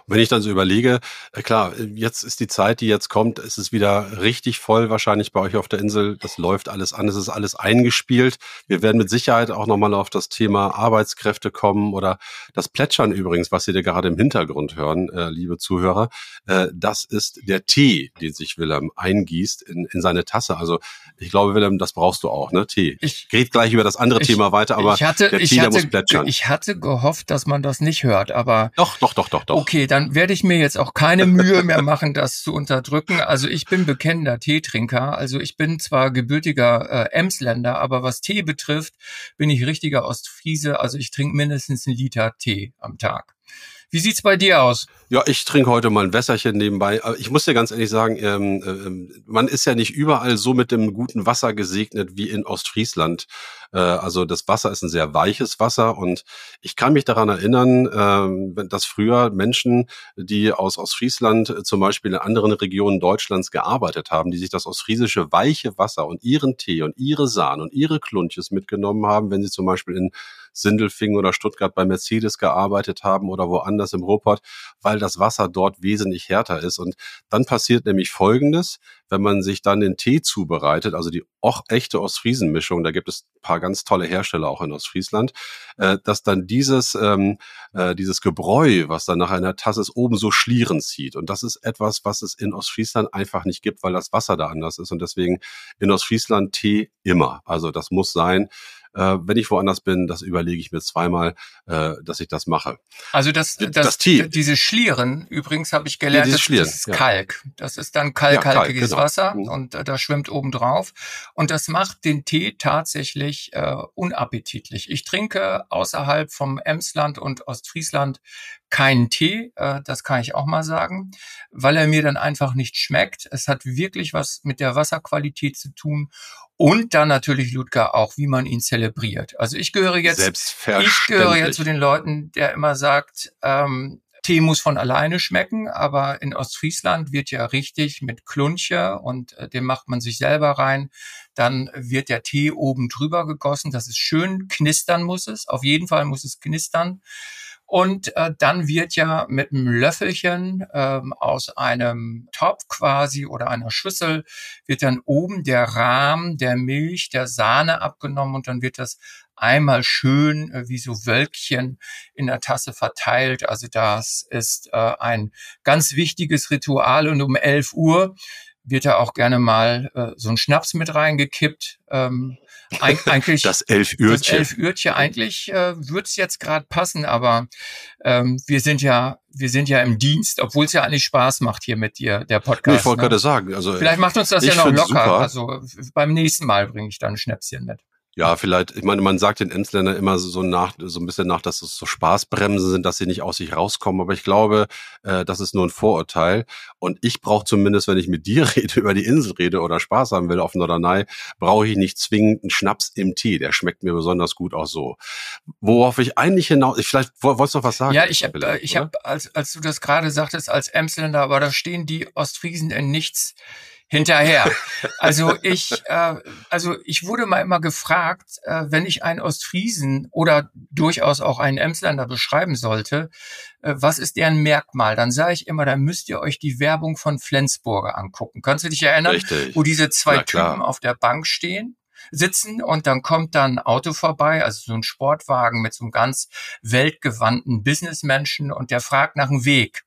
Wenn ich dann so überlege, äh, klar, jetzt ist die Zeit, die jetzt kommt, es ist wieder richtig voll wahrscheinlich bei euch auf der Insel. Das läuft alles an, es ist alles eingespielt. Wir werden mit Sicherheit auch nochmal auf das Thema Arbeitskräfte kommen oder das Plätschern übrigens, was Sie da gerade im Hintergrund hören, äh, liebe Zuhörer. Äh, das ist der Tee, den sich Willem eingießt in, in seine Tasse. Also ich glaube, Willem, das brauchst du auch, ne? Tee. Ich rede gleich über das andere ich, Thema weiter, aber hatte, der Tee, hatte, der muss plätschern. Ich hatte gehofft, dass man das nicht hört, aber... Doch, doch, doch, doch, doch. Okay, dann werde ich mir jetzt auch keine Mühe mehr machen, das zu unterdrücken. Also ich bin bekennender Teetrinker. Also ich bin zwar gebürtiger äh, Emsländer, aber was Tee betrifft, bin ich richtiger Ostfriese. Also ich trinke mindestens einen Liter Tee am Tag. Wie sieht's bei dir aus? Ja, ich trinke heute mal ein Wässerchen nebenbei. Ich muss dir ganz ehrlich sagen, ähm, äh, man ist ja nicht überall so mit dem guten Wasser gesegnet wie in Ostfriesland. Äh, also das Wasser ist ein sehr weiches Wasser und ich kann mich daran erinnern, äh, dass früher Menschen, die aus Ostfriesland äh, zum Beispiel in anderen Regionen Deutschlands gearbeitet haben, die sich das ostfriesische weiche Wasser und ihren Tee und ihre Sahne und ihre Kluntjes mitgenommen haben, wenn sie zum Beispiel in Sindelfingen oder Stuttgart bei Mercedes gearbeitet haben oder woanders im Ruhrpott, weil das Wasser dort wesentlich härter ist. Und dann passiert nämlich Folgendes, wenn man sich dann den Tee zubereitet, also die auch echte Ostfriesenmischung, da gibt es paar ganz tolle Hersteller auch in Ostfriesland, äh, dass dann dieses, ähm, äh, dieses Gebräu, was dann nach einer Tasse ist, oben so Schlieren zieht. Und das ist etwas, was es in Ostfriesland einfach nicht gibt, weil das Wasser da anders ist. Und deswegen in Ostfriesland Tee immer. Also das muss sein. Äh, wenn ich woanders bin, das überlege ich mir zweimal, äh, dass ich das mache. Also das, das, das Tee. diese Schlieren, übrigens habe ich gelernt, ja, das, das ist ja. Kalk. Das ist dann kalkhaltiges ja, Kalk, genau. Wasser mhm. und äh, da schwimmt oben drauf. Und das macht den Tee tatsächlich äh, unappetitlich. Ich trinke außerhalb vom Emsland und Ostfriesland keinen Tee, äh, das kann ich auch mal sagen, weil er mir dann einfach nicht schmeckt. Es hat wirklich was mit der Wasserqualität zu tun und dann natürlich Ludger auch, wie man ihn zelebriert. Also ich gehöre jetzt, ich gehöre jetzt zu den Leuten, der immer sagt, ähm, Tee muss von alleine schmecken, aber in Ostfriesland wird ja richtig mit Klunche und äh, den macht man sich selber rein. Dann wird der Tee oben drüber gegossen, dass es schön knistern muss es. Auf jeden Fall muss es knistern. Und äh, dann wird ja mit einem Löffelchen ähm, aus einem Topf quasi oder einer Schüssel wird dann oben der Rahmen der Milch, der Sahne abgenommen und dann wird das einmal schön äh, wie so Wölkchen in der Tasse verteilt. Also das ist äh, ein ganz wichtiges Ritual und um 11 Uhr wird da auch gerne mal äh, so ein Schnaps mit reingekippt. Ähm, eigentlich das Elfürtje. Das Elfürtje. Eigentlich äh, würde es jetzt gerade passen, aber ähm, wir sind ja wir sind ja im Dienst, obwohl es ja eigentlich Spaß macht hier mit dir der Podcast. Ich wollte ne? gerade sagen, also vielleicht macht uns das ja noch locker. Super. Also beim nächsten Mal bringe ich dann ein Schnäpschen mit. Ja, vielleicht, ich meine, man sagt den Emsländern immer so nach, so ein bisschen nach, dass es so Spaßbremsen sind, dass sie nicht aus sich rauskommen. Aber ich glaube, äh, das ist nur ein Vorurteil. Und ich brauche zumindest, wenn ich mit dir rede, über die Insel rede oder Spaß haben will auf Norderney, brauche ich nicht zwingend einen Schnaps im Tee. Der schmeckt mir besonders gut auch so. Worauf ich eigentlich hinaus, ich, vielleicht wolltest du noch was sagen? Ja, ich habe, äh, ich habe, als, als du das gerade sagtest, als Emsländer, aber da stehen die Ostfriesen in nichts hinterher. Also ich, äh, also ich wurde mal immer gefragt, äh, wenn ich einen Ostfriesen oder durchaus auch einen Emsländer beschreiben sollte, äh, was ist deren Merkmal? Dann sage ich immer, da müsst ihr euch die Werbung von Flensburger angucken. Kannst du dich erinnern, Richtig. wo diese zwei Typen auf der Bank stehen? sitzen und dann kommt dann ein Auto vorbei, also so ein Sportwagen mit so einem ganz weltgewandten Businessmenschen und der fragt nach dem Weg.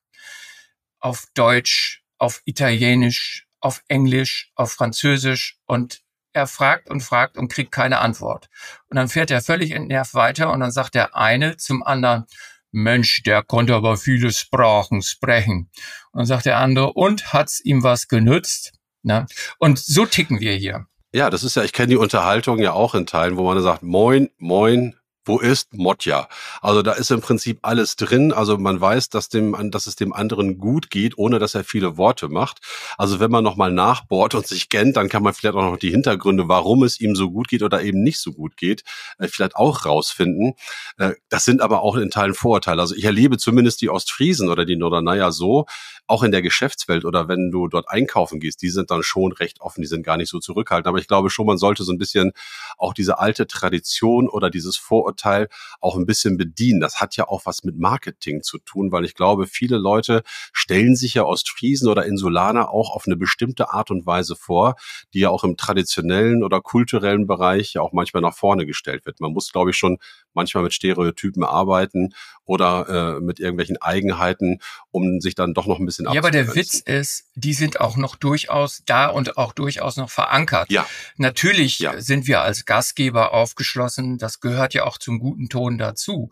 Auf Deutsch, auf Italienisch, auf Englisch, auf Französisch und er fragt und fragt und kriegt keine Antwort. Und dann fährt er völlig entnervt weiter und dann sagt der eine zum anderen, Mensch, der konnte aber viele Sprachen sprechen. Und dann sagt der andere, und hat's ihm was genützt? Na? Und so ticken wir hier. Ja, das ist ja, ich kenne die Unterhaltung ja auch in Teilen, wo man sagt, moin, moin, wo ist Modja? Also da ist im Prinzip alles drin. Also man weiß, dass dem, dass es dem anderen gut geht, ohne dass er viele Worte macht. Also wenn man nochmal nachbohrt und sich kennt, dann kann man vielleicht auch noch die Hintergründe, warum es ihm so gut geht oder eben nicht so gut geht, äh, vielleicht auch rausfinden. Äh, das sind aber auch in Teilen Vorurteile. Also ich erlebe zumindest die Ostfriesen oder die Norderneier so, auch in der Geschäftswelt oder wenn du dort einkaufen gehst, die sind dann schon recht offen, die sind gar nicht so zurückhaltend. Aber ich glaube schon, man sollte so ein bisschen auch diese alte Tradition oder dieses Vorurteil auch ein bisschen bedienen. Das hat ja auch was mit Marketing zu tun, weil ich glaube, viele Leute stellen sich ja Ostfriesen oder Insulaner auch auf eine bestimmte Art und Weise vor, die ja auch im traditionellen oder kulturellen Bereich ja auch manchmal nach vorne gestellt wird. Man muss, glaube ich, schon manchmal mit Stereotypen arbeiten oder äh, mit irgendwelchen Eigenheiten, um sich dann doch noch ein bisschen Ja, aber der Witz ist, die sind auch noch durchaus da und auch durchaus noch verankert. Ja. Natürlich ja. sind wir als Gastgeber aufgeschlossen. Das gehört ja auch zum guten Ton dazu.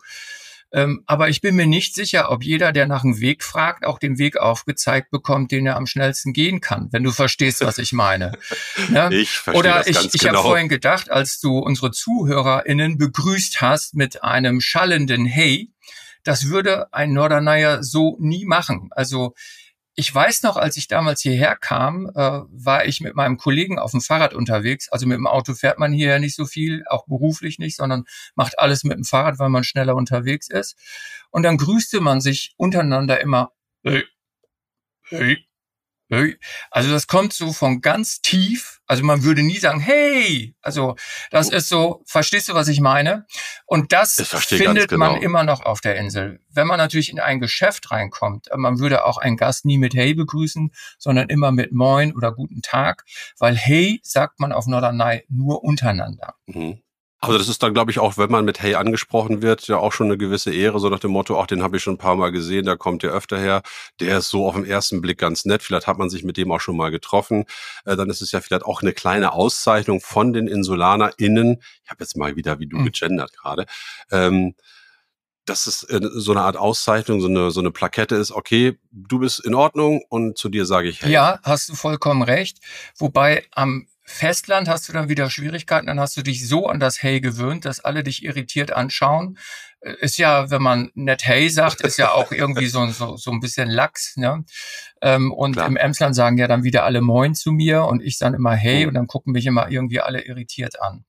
Ähm, aber ich bin mir nicht sicher, ob jeder, der nach einem Weg fragt, auch den Weg aufgezeigt bekommt, den er am schnellsten gehen kann, wenn du verstehst, was ich meine. Ja? Ich verstehe Oder das ich, ganz ich genau. habe vorhin gedacht, als du unsere ZuhörerInnen begrüßt hast mit einem schallenden Hey, das würde ein Norderneier so nie machen. Also ich weiß noch, als ich damals hierher kam, äh, war ich mit meinem Kollegen auf dem Fahrrad unterwegs. Also mit dem Auto fährt man hier ja nicht so viel, auch beruflich nicht, sondern macht alles mit dem Fahrrad, weil man schneller unterwegs ist. Und dann grüßte man sich untereinander immer, hey, hey, also das kommt so von ganz tief. Also man würde nie sagen, hey. Also das ist so, verstehst du, was ich meine? Und das findet genau. man immer noch auf der Insel. Wenn man natürlich in ein Geschäft reinkommt, man würde auch einen Gast nie mit hey begrüßen, sondern immer mit moin oder guten Tag, weil hey sagt man auf Norderney nur untereinander. Mhm. Also das ist dann, glaube ich, auch, wenn man mit Hey angesprochen wird, ja auch schon eine gewisse Ehre, so nach dem Motto, ach, den habe ich schon ein paar Mal gesehen, der kommt ja öfter her, der ist so auf den ersten Blick ganz nett, vielleicht hat man sich mit dem auch schon mal getroffen, äh, dann ist es ja vielleicht auch eine kleine Auszeichnung von den InsulanerInnen, ich habe jetzt mal wieder, wie du mhm. gegendert gerade, ähm, dass es äh, so eine Art Auszeichnung, so eine, so eine Plakette ist, okay, du bist in Ordnung und zu dir sage ich hey. Ja, hast du vollkommen recht. Wobei am Festland hast du dann wieder Schwierigkeiten, dann hast du dich so an das Hey gewöhnt, dass alle dich irritiert anschauen. Äh, ist ja, wenn man net Hey sagt, ist ja auch irgendwie so, so, so ein bisschen Lachs. Ne? Ähm, und Klar. im Emsland sagen ja dann wieder alle Moin zu mir und ich dann immer Hey mhm. und dann gucken mich immer irgendwie alle irritiert an.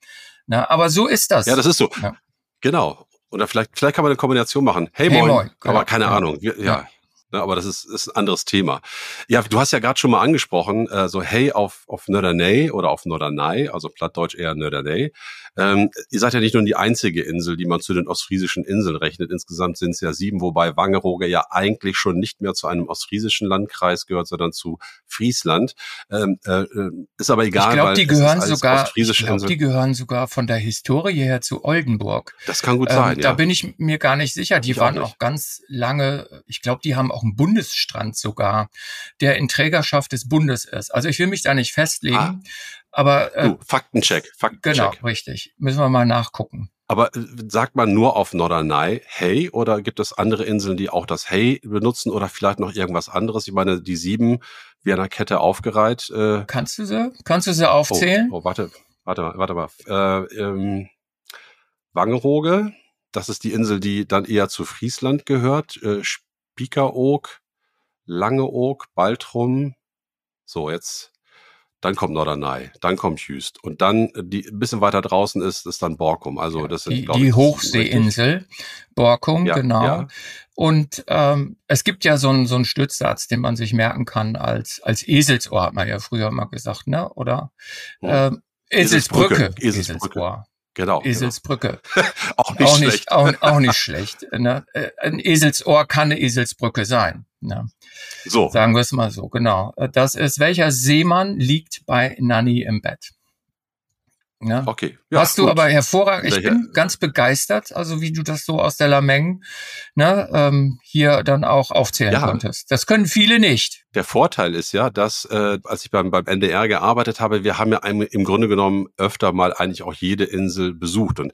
Na, aber so ist das. Ja, das ist so. Ja. Genau. Oder vielleicht, vielleicht kann man eine Kombination machen. Hey, hey moin. moin. Genau. Aber keine ja. Ahnung. ja. ja. Ne, aber das ist, ist ein anderes Thema. Ja, du hast ja gerade schon mal angesprochen, äh, so hey auf, auf Nörderney oder auf Norderney, also plattdeutsch eher Nörderney. Ähm, ihr seid ja nicht nur die einzige Insel, die man zu den ostfriesischen Inseln rechnet. Insgesamt sind es ja sieben, wobei Wangerooge ja eigentlich schon nicht mehr zu einem ostfriesischen Landkreis gehört, sondern zu Friesland. Ähm, äh, äh ist aber egal. Ich glaube, die gehören sogar, ich glaub, die gehören sogar von der Historie her zu Oldenburg. Das kann gut sein. Ähm, da ja. bin ich mir gar nicht sicher. Die ich waren auch, auch ganz lange, ich glaube, die haben auch einen Bundesstrand sogar, der in Trägerschaft des Bundes ist. Also ich will mich da nicht festlegen, ah. aber äh, du, Faktencheck, Faktencheck. Genau, richtig. Müssen wir mal nachgucken. Aber äh, sagt man nur auf Norderney Hey oder gibt es andere Inseln, die auch das Hey benutzen oder vielleicht noch irgendwas anderes? Ich meine, die sieben wie einer Kette aufgereiht. Äh, Kannst du sie? Kannst du sie aufzählen? Oh, oh warte, warte mal, warte mal. Äh, ähm, Wangerooge, das ist die Insel, die dann eher zu Friesland gehört. Äh, Spiekeroog, Langeoog, Baltrum. So, jetzt, dann kommt Norderney, dann kommt Jüst. Und dann, äh, die ein bisschen weiter draußen ist, ist dann Borkum. Also das sind, die, die ich, Hochseeinsel, Borkum, Ja, genau. ja. Und ähm, es gibt ja so einen so einen Stützsatz, den man sich merken kann als als Eselsohr, hat man ja früher mal gesagt, ne? Oder Hm. ähm, Eselsbrücke. Eselsbrücke, Eselsbrücke. Eselsohr. Genau. genau. Eselsbrücke. Auch nicht auch schlecht. nicht, auch, auch nicht schlecht. Ne? Äh, Ein Eselsohr kann eine Eselsbrücke sein. Ne? So, Sagen wir es mal so, genau. Äh, Das ist, welcher Seemann liegt bei Nanny im Bett? Ne? Okay. Ja, Hast du gut. aber hervorragend. Ich bin ganz begeistert, also wie du das so aus der Lameng ne, ähm, hier dann auch aufzählen ja. konntest. Das können viele nicht. Der Vorteil ist ja, dass äh, als ich beim, beim NDR gearbeitet habe, wir haben ja im Grunde genommen öfter mal eigentlich auch jede Insel besucht und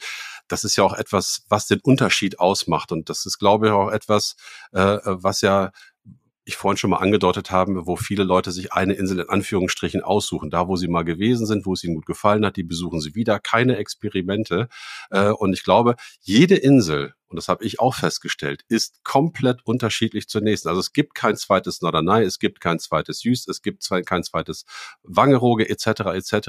das ist ja auch etwas, was den Unterschied ausmacht und das ist, glaube ich, auch etwas, äh, was ja ich vorhin schon mal angedeutet haben, wo viele Leute sich eine Insel in Anführungsstrichen aussuchen. Da, wo sie mal gewesen sind, wo es ihnen gut gefallen hat, die besuchen sie wieder. Keine Experimente. Äh, und ich glaube, jede Insel, und das habe ich auch festgestellt, ist komplett unterschiedlich zur nächsten. Also es gibt kein zweites Norderney, es gibt kein zweites Jüst, es gibt kein zweites Wangerooge etc. etc.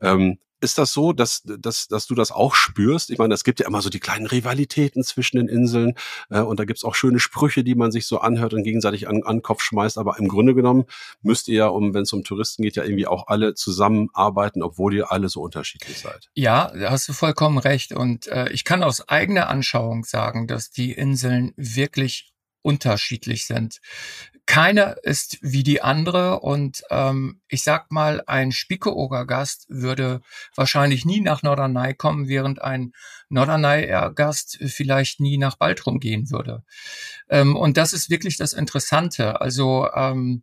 Ähm, ist das so, dass, dass, dass du das auch spürst? Ich meine, es gibt ja immer so die kleinen Rivalitäten zwischen den Inseln äh, und da gibt's auch schöne Sprüche, die man sich so anhört und gegenseitig an, an Kopf schmeißt. Aber im Grunde genommen müsst ihr ja, um, wenn es um Touristen geht, ja irgendwie auch alle zusammenarbeiten, obwohl ihr alle so unterschiedlich seid. Ja, da hast du vollkommen recht. Und äh, ich kann aus eigener Anschauung sagen, dass die Inseln wirklich unterschiedlich sind. Keine ist wie die andere und ähm, ich sag mal, ein Spiekeroger-Gast würde wahrscheinlich nie nach Norderney kommen, während ein Norderney-Gast vielleicht nie nach Baltrum gehen würde. Ähm, und das ist wirklich das Interessante. Also ähm,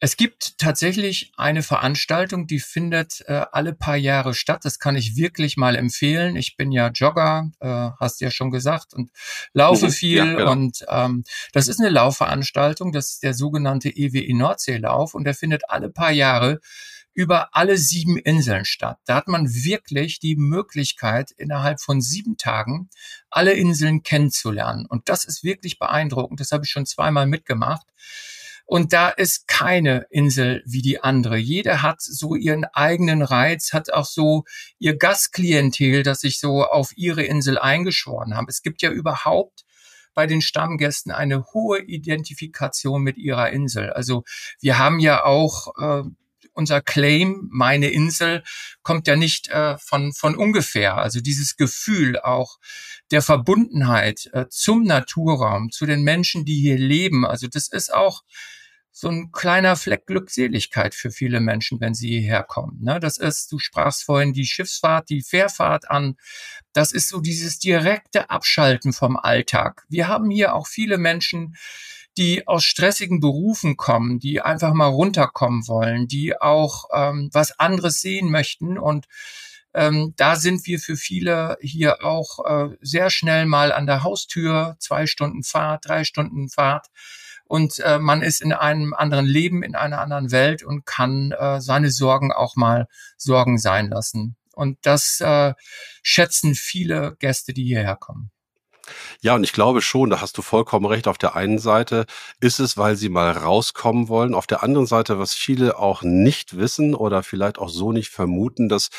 es gibt tatsächlich eine Veranstaltung, die findet äh, alle paar Jahre statt. Das kann ich wirklich mal empfehlen. Ich bin ja Jogger, äh, hast ja schon gesagt, und laufe mhm, viel. Ja, genau. Und ähm, das ist eine Laufveranstaltung. Das ist der sogenannte EWE Nordseelauf und der findet alle paar Jahre über alle sieben Inseln statt. Da hat man wirklich die Möglichkeit, innerhalb von sieben Tagen alle Inseln kennenzulernen. Und das ist wirklich beeindruckend. Das habe ich schon zweimal mitgemacht. Und da ist keine Insel wie die andere. Jede hat so ihren eigenen Reiz, hat auch so ihr Gastklientel, das sich so auf ihre Insel eingeschworen haben. Es gibt ja überhaupt bei den Stammgästen eine hohe Identifikation mit ihrer Insel. Also wir haben ja auch äh, unser Claim, meine Insel, kommt ja nicht äh, von, von ungefähr. Also dieses Gefühl auch der Verbundenheit äh, zum Naturraum, zu den Menschen, die hier leben. Also das ist auch so ein kleiner Fleck Glückseligkeit für viele Menschen, wenn sie hierher kommen. Ne? Das ist, du sprachst vorhin die Schiffsfahrt, die Fährfahrt an. Das ist so dieses direkte Abschalten vom Alltag. Wir haben hier auch viele Menschen, die aus stressigen Berufen kommen, die einfach mal runterkommen wollen, die auch ähm, was anderes sehen möchten und ähm, da sind wir für viele hier auch äh, sehr schnell mal an der Haustür, zwei Stunden Fahrt, drei Stunden Fahrt und äh, man ist in einem anderen Leben, in einer anderen Welt und kann äh, seine Sorgen auch mal Sorgen sein lassen. Und das äh, schätzen viele Gäste, die hierher kommen. Ja, und ich glaube schon, da hast du vollkommen recht. Auf der einen Seite ist es, weil sie mal rauskommen wollen. Auf der anderen Seite, was viele auch nicht wissen oder vielleicht auch so nicht vermuten, dass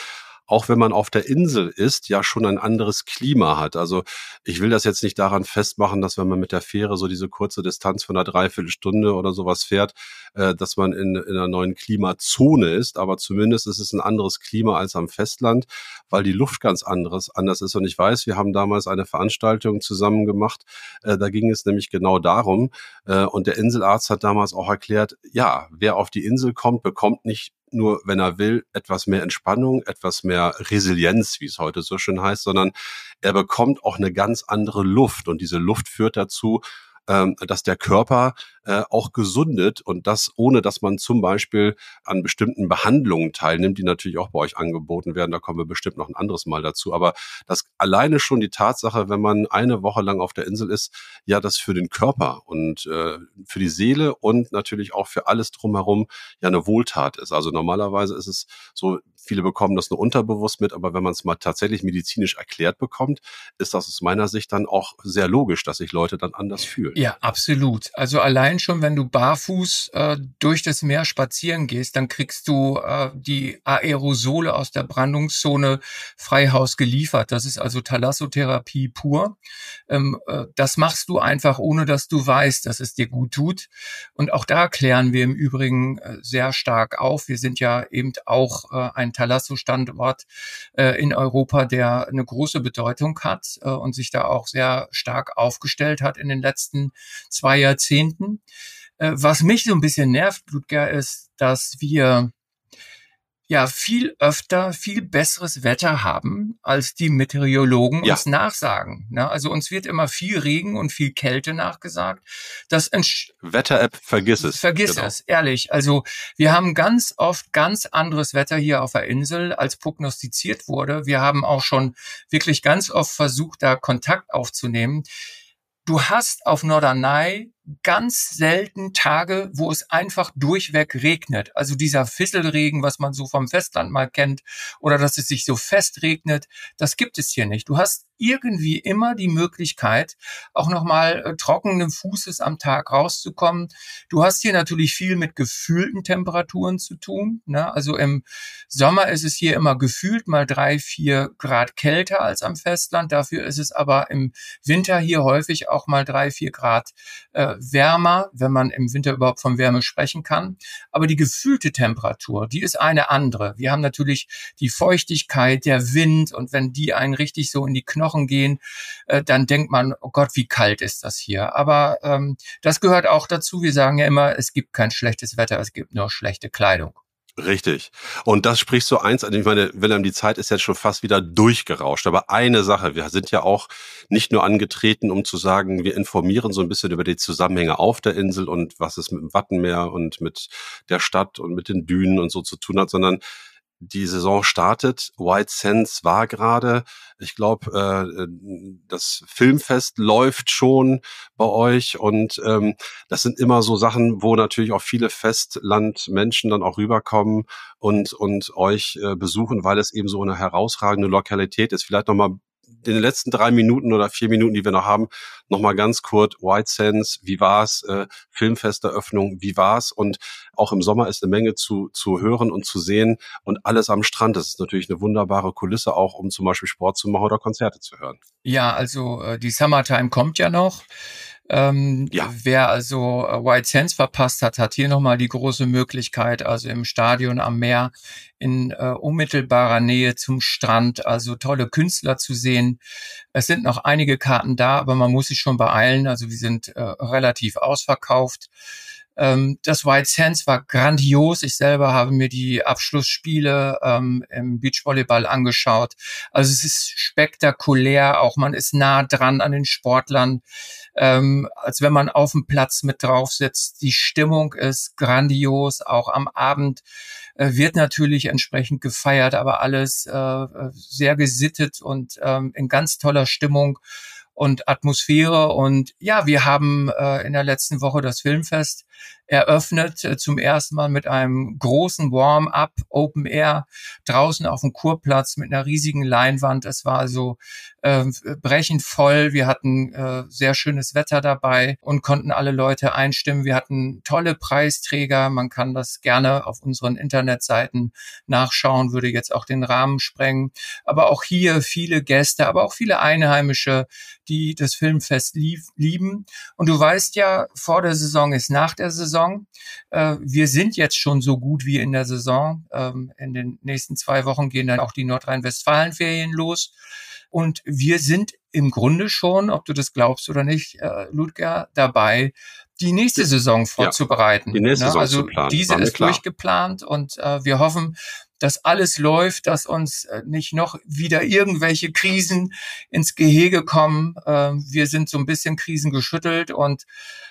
auch wenn man auf der Insel ist, ja schon ein anderes Klima hat. Also ich will das jetzt nicht daran festmachen, dass wenn man mit der Fähre so diese kurze Distanz von einer Dreiviertelstunde oder sowas fährt, äh, dass man in, in einer neuen Klimazone ist. Aber zumindest ist es ein anderes Klima als am Festland, weil die Luft ganz anderes, anders ist. Und ich weiß, wir haben damals eine Veranstaltung zusammen gemacht. Äh, da ging es nämlich genau darum. Äh, und der Inselarzt hat damals auch erklärt, ja, wer auf die Insel kommt, bekommt nicht nur, wenn er will, etwas mehr Entspannung, etwas mehr Resilienz, wie es heute so schön heißt, sondern er bekommt auch eine ganz andere Luft. Und diese Luft führt dazu, ähm, dass der Körper äh, auch gesundet und das ohne, dass man zum Beispiel an bestimmten Behandlungen teilnimmt, die natürlich auch bei euch angeboten werden. Da kommen wir bestimmt noch ein anderes Mal dazu. Aber das alleine schon die Tatsache, wenn man eine Woche lang auf der Insel ist, ja, das für den Körper und äh, für die Seele und natürlich auch für alles drumherum ja eine Wohltat ist. Also normalerweise ist es so, viele bekommen das nur unterbewusst mit, aber wenn man es mal tatsächlich medizinisch erklärt bekommt, ist das aus meiner Sicht dann auch sehr logisch, dass sich Leute dann anders fühlen. Ja, absolut. Also allein schon, wenn du barfuß äh, durch das Meer spazieren gehst, dann kriegst du äh, die Aerosole aus der Brandungszone Freihaus geliefert. Das ist also Thalassotherapie pur. Ähm, äh, das machst du einfach, ohne dass du weißt, dass es dir gut tut. Und auch da klären wir im Übrigen äh, sehr stark auf. Wir sind ja eben auch äh, ein Thalasso-Standort äh, in Europa, der eine große Bedeutung hat äh, und sich da auch sehr stark aufgestellt hat in den letzten zwei Jahrzehnten. Äh, was mich so ein bisschen nervt, Ludger, ist, dass wir ja viel öfter, viel besseres Wetter haben, als die Meteorologen ja. uns nachsagen. Ne? Also uns wird immer viel Regen und viel Kälte nachgesagt. Das Wetter-App, vergiss es. Vergiss genau. es, ehrlich. Also wir haben ganz oft ganz anderes Wetter hier auf der Insel, als prognostiziert wurde. Wir haben auch schon wirklich ganz oft versucht, da Kontakt aufzunehmen. Du hast auf Norderney ganz selten Tage, wo es einfach durchweg regnet. Also dieser Fisselregen, was man so vom Festland mal kennt, oder dass es sich so fest regnet, das gibt es hier nicht. Du hast irgendwie immer die Möglichkeit, auch nochmal äh, trockenen Fußes am Tag rauszukommen. Du hast hier natürlich viel mit gefühlten Temperaturen zu tun. Ne? Also im Sommer ist es hier immer gefühlt mal drei, vier Grad kälter als am Festland. Dafür ist es aber im Winter hier häufig auch mal drei, vier Grad äh, wärmer, wenn man im Winter überhaupt von Wärme sprechen kann. Aber die gefühlte Temperatur, die ist eine andere. Wir haben natürlich die Feuchtigkeit, der Wind und wenn die einen richtig so in die Knochen gehen, äh, dann denkt man, oh Gott, wie kalt ist das hier. Aber ähm, das gehört auch dazu. Wir sagen ja immer, es gibt kein schlechtes Wetter, es gibt nur schlechte Kleidung. Richtig. Und das sprichst du eins an. Ich meine, Wilhelm, die Zeit ist jetzt schon fast wieder durchgerauscht. Aber eine Sache, wir sind ja auch nicht nur angetreten, um zu sagen, wir informieren so ein bisschen über die Zusammenhänge auf der Insel und was es mit dem Wattenmeer und mit der Stadt und mit den Dünen und so zu tun hat, sondern die Saison startet. White Sands war gerade. Ich glaube, äh, das Filmfest läuft schon bei euch und ähm, das sind immer so Sachen, wo natürlich auch viele Festlandmenschen dann auch rüberkommen und und euch äh, besuchen, weil es eben so eine herausragende Lokalität ist. Vielleicht noch mal in den letzten drei Minuten oder vier Minuten, die wir noch haben, nochmal ganz kurz White Sands, wie war's, äh, Filmfesteröffnung, wie war's und auch im Sommer ist eine Menge zu, zu hören und zu sehen und alles am Strand. Das ist natürlich eine wunderbare Kulisse auch, um zum Beispiel Sport zu machen oder Konzerte zu hören. Ja, also äh, die Summertime kommt ja noch. Ähm, ja. Wer also äh, White Sands verpasst hat, hat hier nochmal die große Möglichkeit, also im Stadion am Meer in äh, unmittelbarer Nähe zum Strand, also tolle Künstler zu sehen. Es sind noch einige Karten da, aber man muss sich schon beeilen. Also wir sind äh, relativ ausverkauft. Ähm, das White Sands war grandios. Ich selber habe mir die Abschlussspiele ähm, im Beachvolleyball angeschaut. Also es ist spektakulär, auch man ist nah dran an den Sportlern, ähm, als wenn man auf dem Platz mit drauf sitzt. Die Stimmung ist grandios, auch am Abend äh, wird natürlich entsprechend gefeiert, aber alles äh, sehr gesittet und ähm, in ganz toller Stimmung und Atmosphäre. Und ja, wir haben äh, in der letzten Woche das Filmfest eröffnet, äh, zum ersten Mal mit einem großen Warm-up Open Air draußen auf dem Kurplatz mit einer riesigen Leinwand. Es war also äh, brechend voll. Wir hatten äh, sehr schönes Wetter dabei und konnten alle Leute einstimmen. Wir hatten tolle Preisträger. Man kann das gerne auf unseren Internetseiten nachschauen, würde jetzt auch den Rahmen sprengen. Aber auch hier viele Gäste, aber auch viele Einheimische, die das Filmfest lieb lieben. Und du weißt ja, vor der Saison ist nach der Saison. Äh, wir sind jetzt schon so gut wie in der Saison. Ähm, in den nächsten zwei Wochen gehen dann auch die Nordrhein-Westfalen-Ferien los. Und wir sind im Grunde schon, ob du das glaubst oder nicht, äh, Ludger, dabei, die nächste Saison vorzubereiten. Ja, die nächste ne? Saison also zu planen. diese ist klar. durchgeplant und äh, wir hoffen, dass alles läuft, dass uns äh, nicht noch wieder irgendwelche Krisen ins Gehege kommen. Ähm, wir sind so ein bisschen krisengeschüttelt und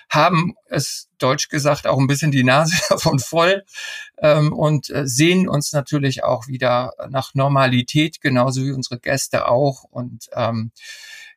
haben es deutsch gesagt auch ein bisschen die Nase davon voll ähm, und äh, sehen uns natürlich auch wieder nach Normalität, genauso wie unsere Gäste auch. Und ähm,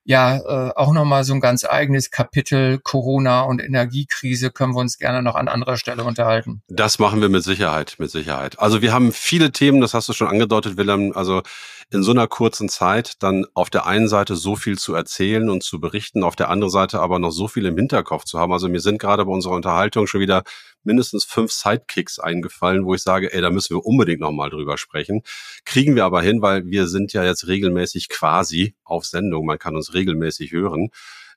ja, äh, auch nochmal so ein ganz eigenes Kapitel Corona und Energiekrise können wir uns gerne noch an anderer Stelle unterhalten. Das machen wir mit Sicherheit, mit Sicherheit. Also wir haben viele Themen, das hast du schon angedeutet, Willem. Also in so einer kurzen Zeit dann auf der einen Seite so viel zu erzählen und zu berichten, auf der anderen Seite aber noch so viel im Hinterkopf zu haben. Also mir sind gerade bei unserer Unterhaltung schon wieder mindestens fünf Sidekicks eingefallen, wo ich sage, ey, da müssen wir unbedingt nochmal drüber sprechen. Kriegen wir aber hin, weil wir sind ja jetzt regelmäßig quasi auf Sendung. Man kann uns regelmäßig hören.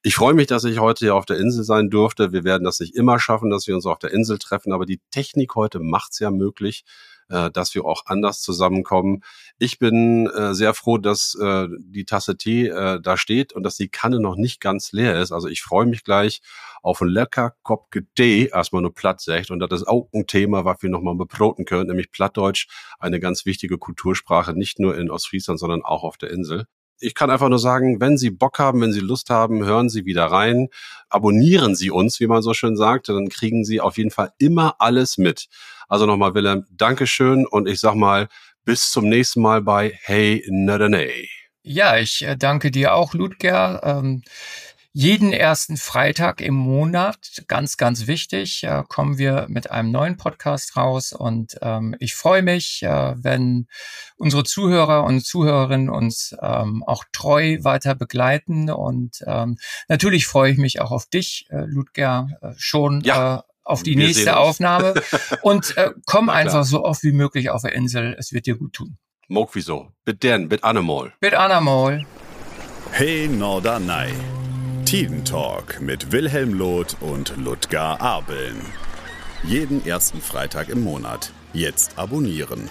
Ich freue mich, dass ich heute hier auf der Insel sein durfte. Wir werden das nicht immer schaffen, dass wir uns auf der Insel treffen, aber die Technik heute macht's ja möglich. Äh, dass wir auch anders zusammenkommen. Ich bin äh, sehr froh, dass äh, die Tasse Tee äh, da steht und dass die Kanne noch nicht ganz leer ist. Also ich freue mich gleich auf ein lecker Kopke Tee, erstmal nur platt sagt. Und das ist auch ein Thema, was wir nochmal beproten können, nämlich Plattdeutsch, eine ganz wichtige Kultursprache, nicht nur in Ostfriesland, sondern auch auf der Insel ich kann einfach nur sagen, wenn Sie Bock haben, wenn Sie Lust haben, hören Sie wieder rein, abonnieren Sie uns, wie man so schön sagt, dann kriegen Sie auf jeden Fall immer alles mit. Also nochmal, Willem, Dankeschön und ich sag mal, bis zum nächsten Mal bei Hey Nerdernay. Ja, ich äh, danke dir auch, Ludger. Ähm jeden ersten Freitag im Monat, ganz, ganz wichtig, äh, kommen wir mit einem neuen Podcast raus. Und ähm, ich freue mich, äh, wenn unsere Zuhörer und Zuhörerinnen uns ähm, auch treu weiter begleiten. Und ähm, natürlich freue ich mich auch auf dich, äh, Ludger, äh, schon ja. äh, auf die wir nächste Aufnahme. Und äh, komm einfach so oft wie möglich auf der Insel. Es wird dir gut tun. Mog wieso? Bit denn, bit Animal. Bit Animal. Hey Norderney. Tiden Talk mit Wilhelm Loth und Ludger Abeln. Jeden ersten Freitag im Monat. Jetzt abonnieren.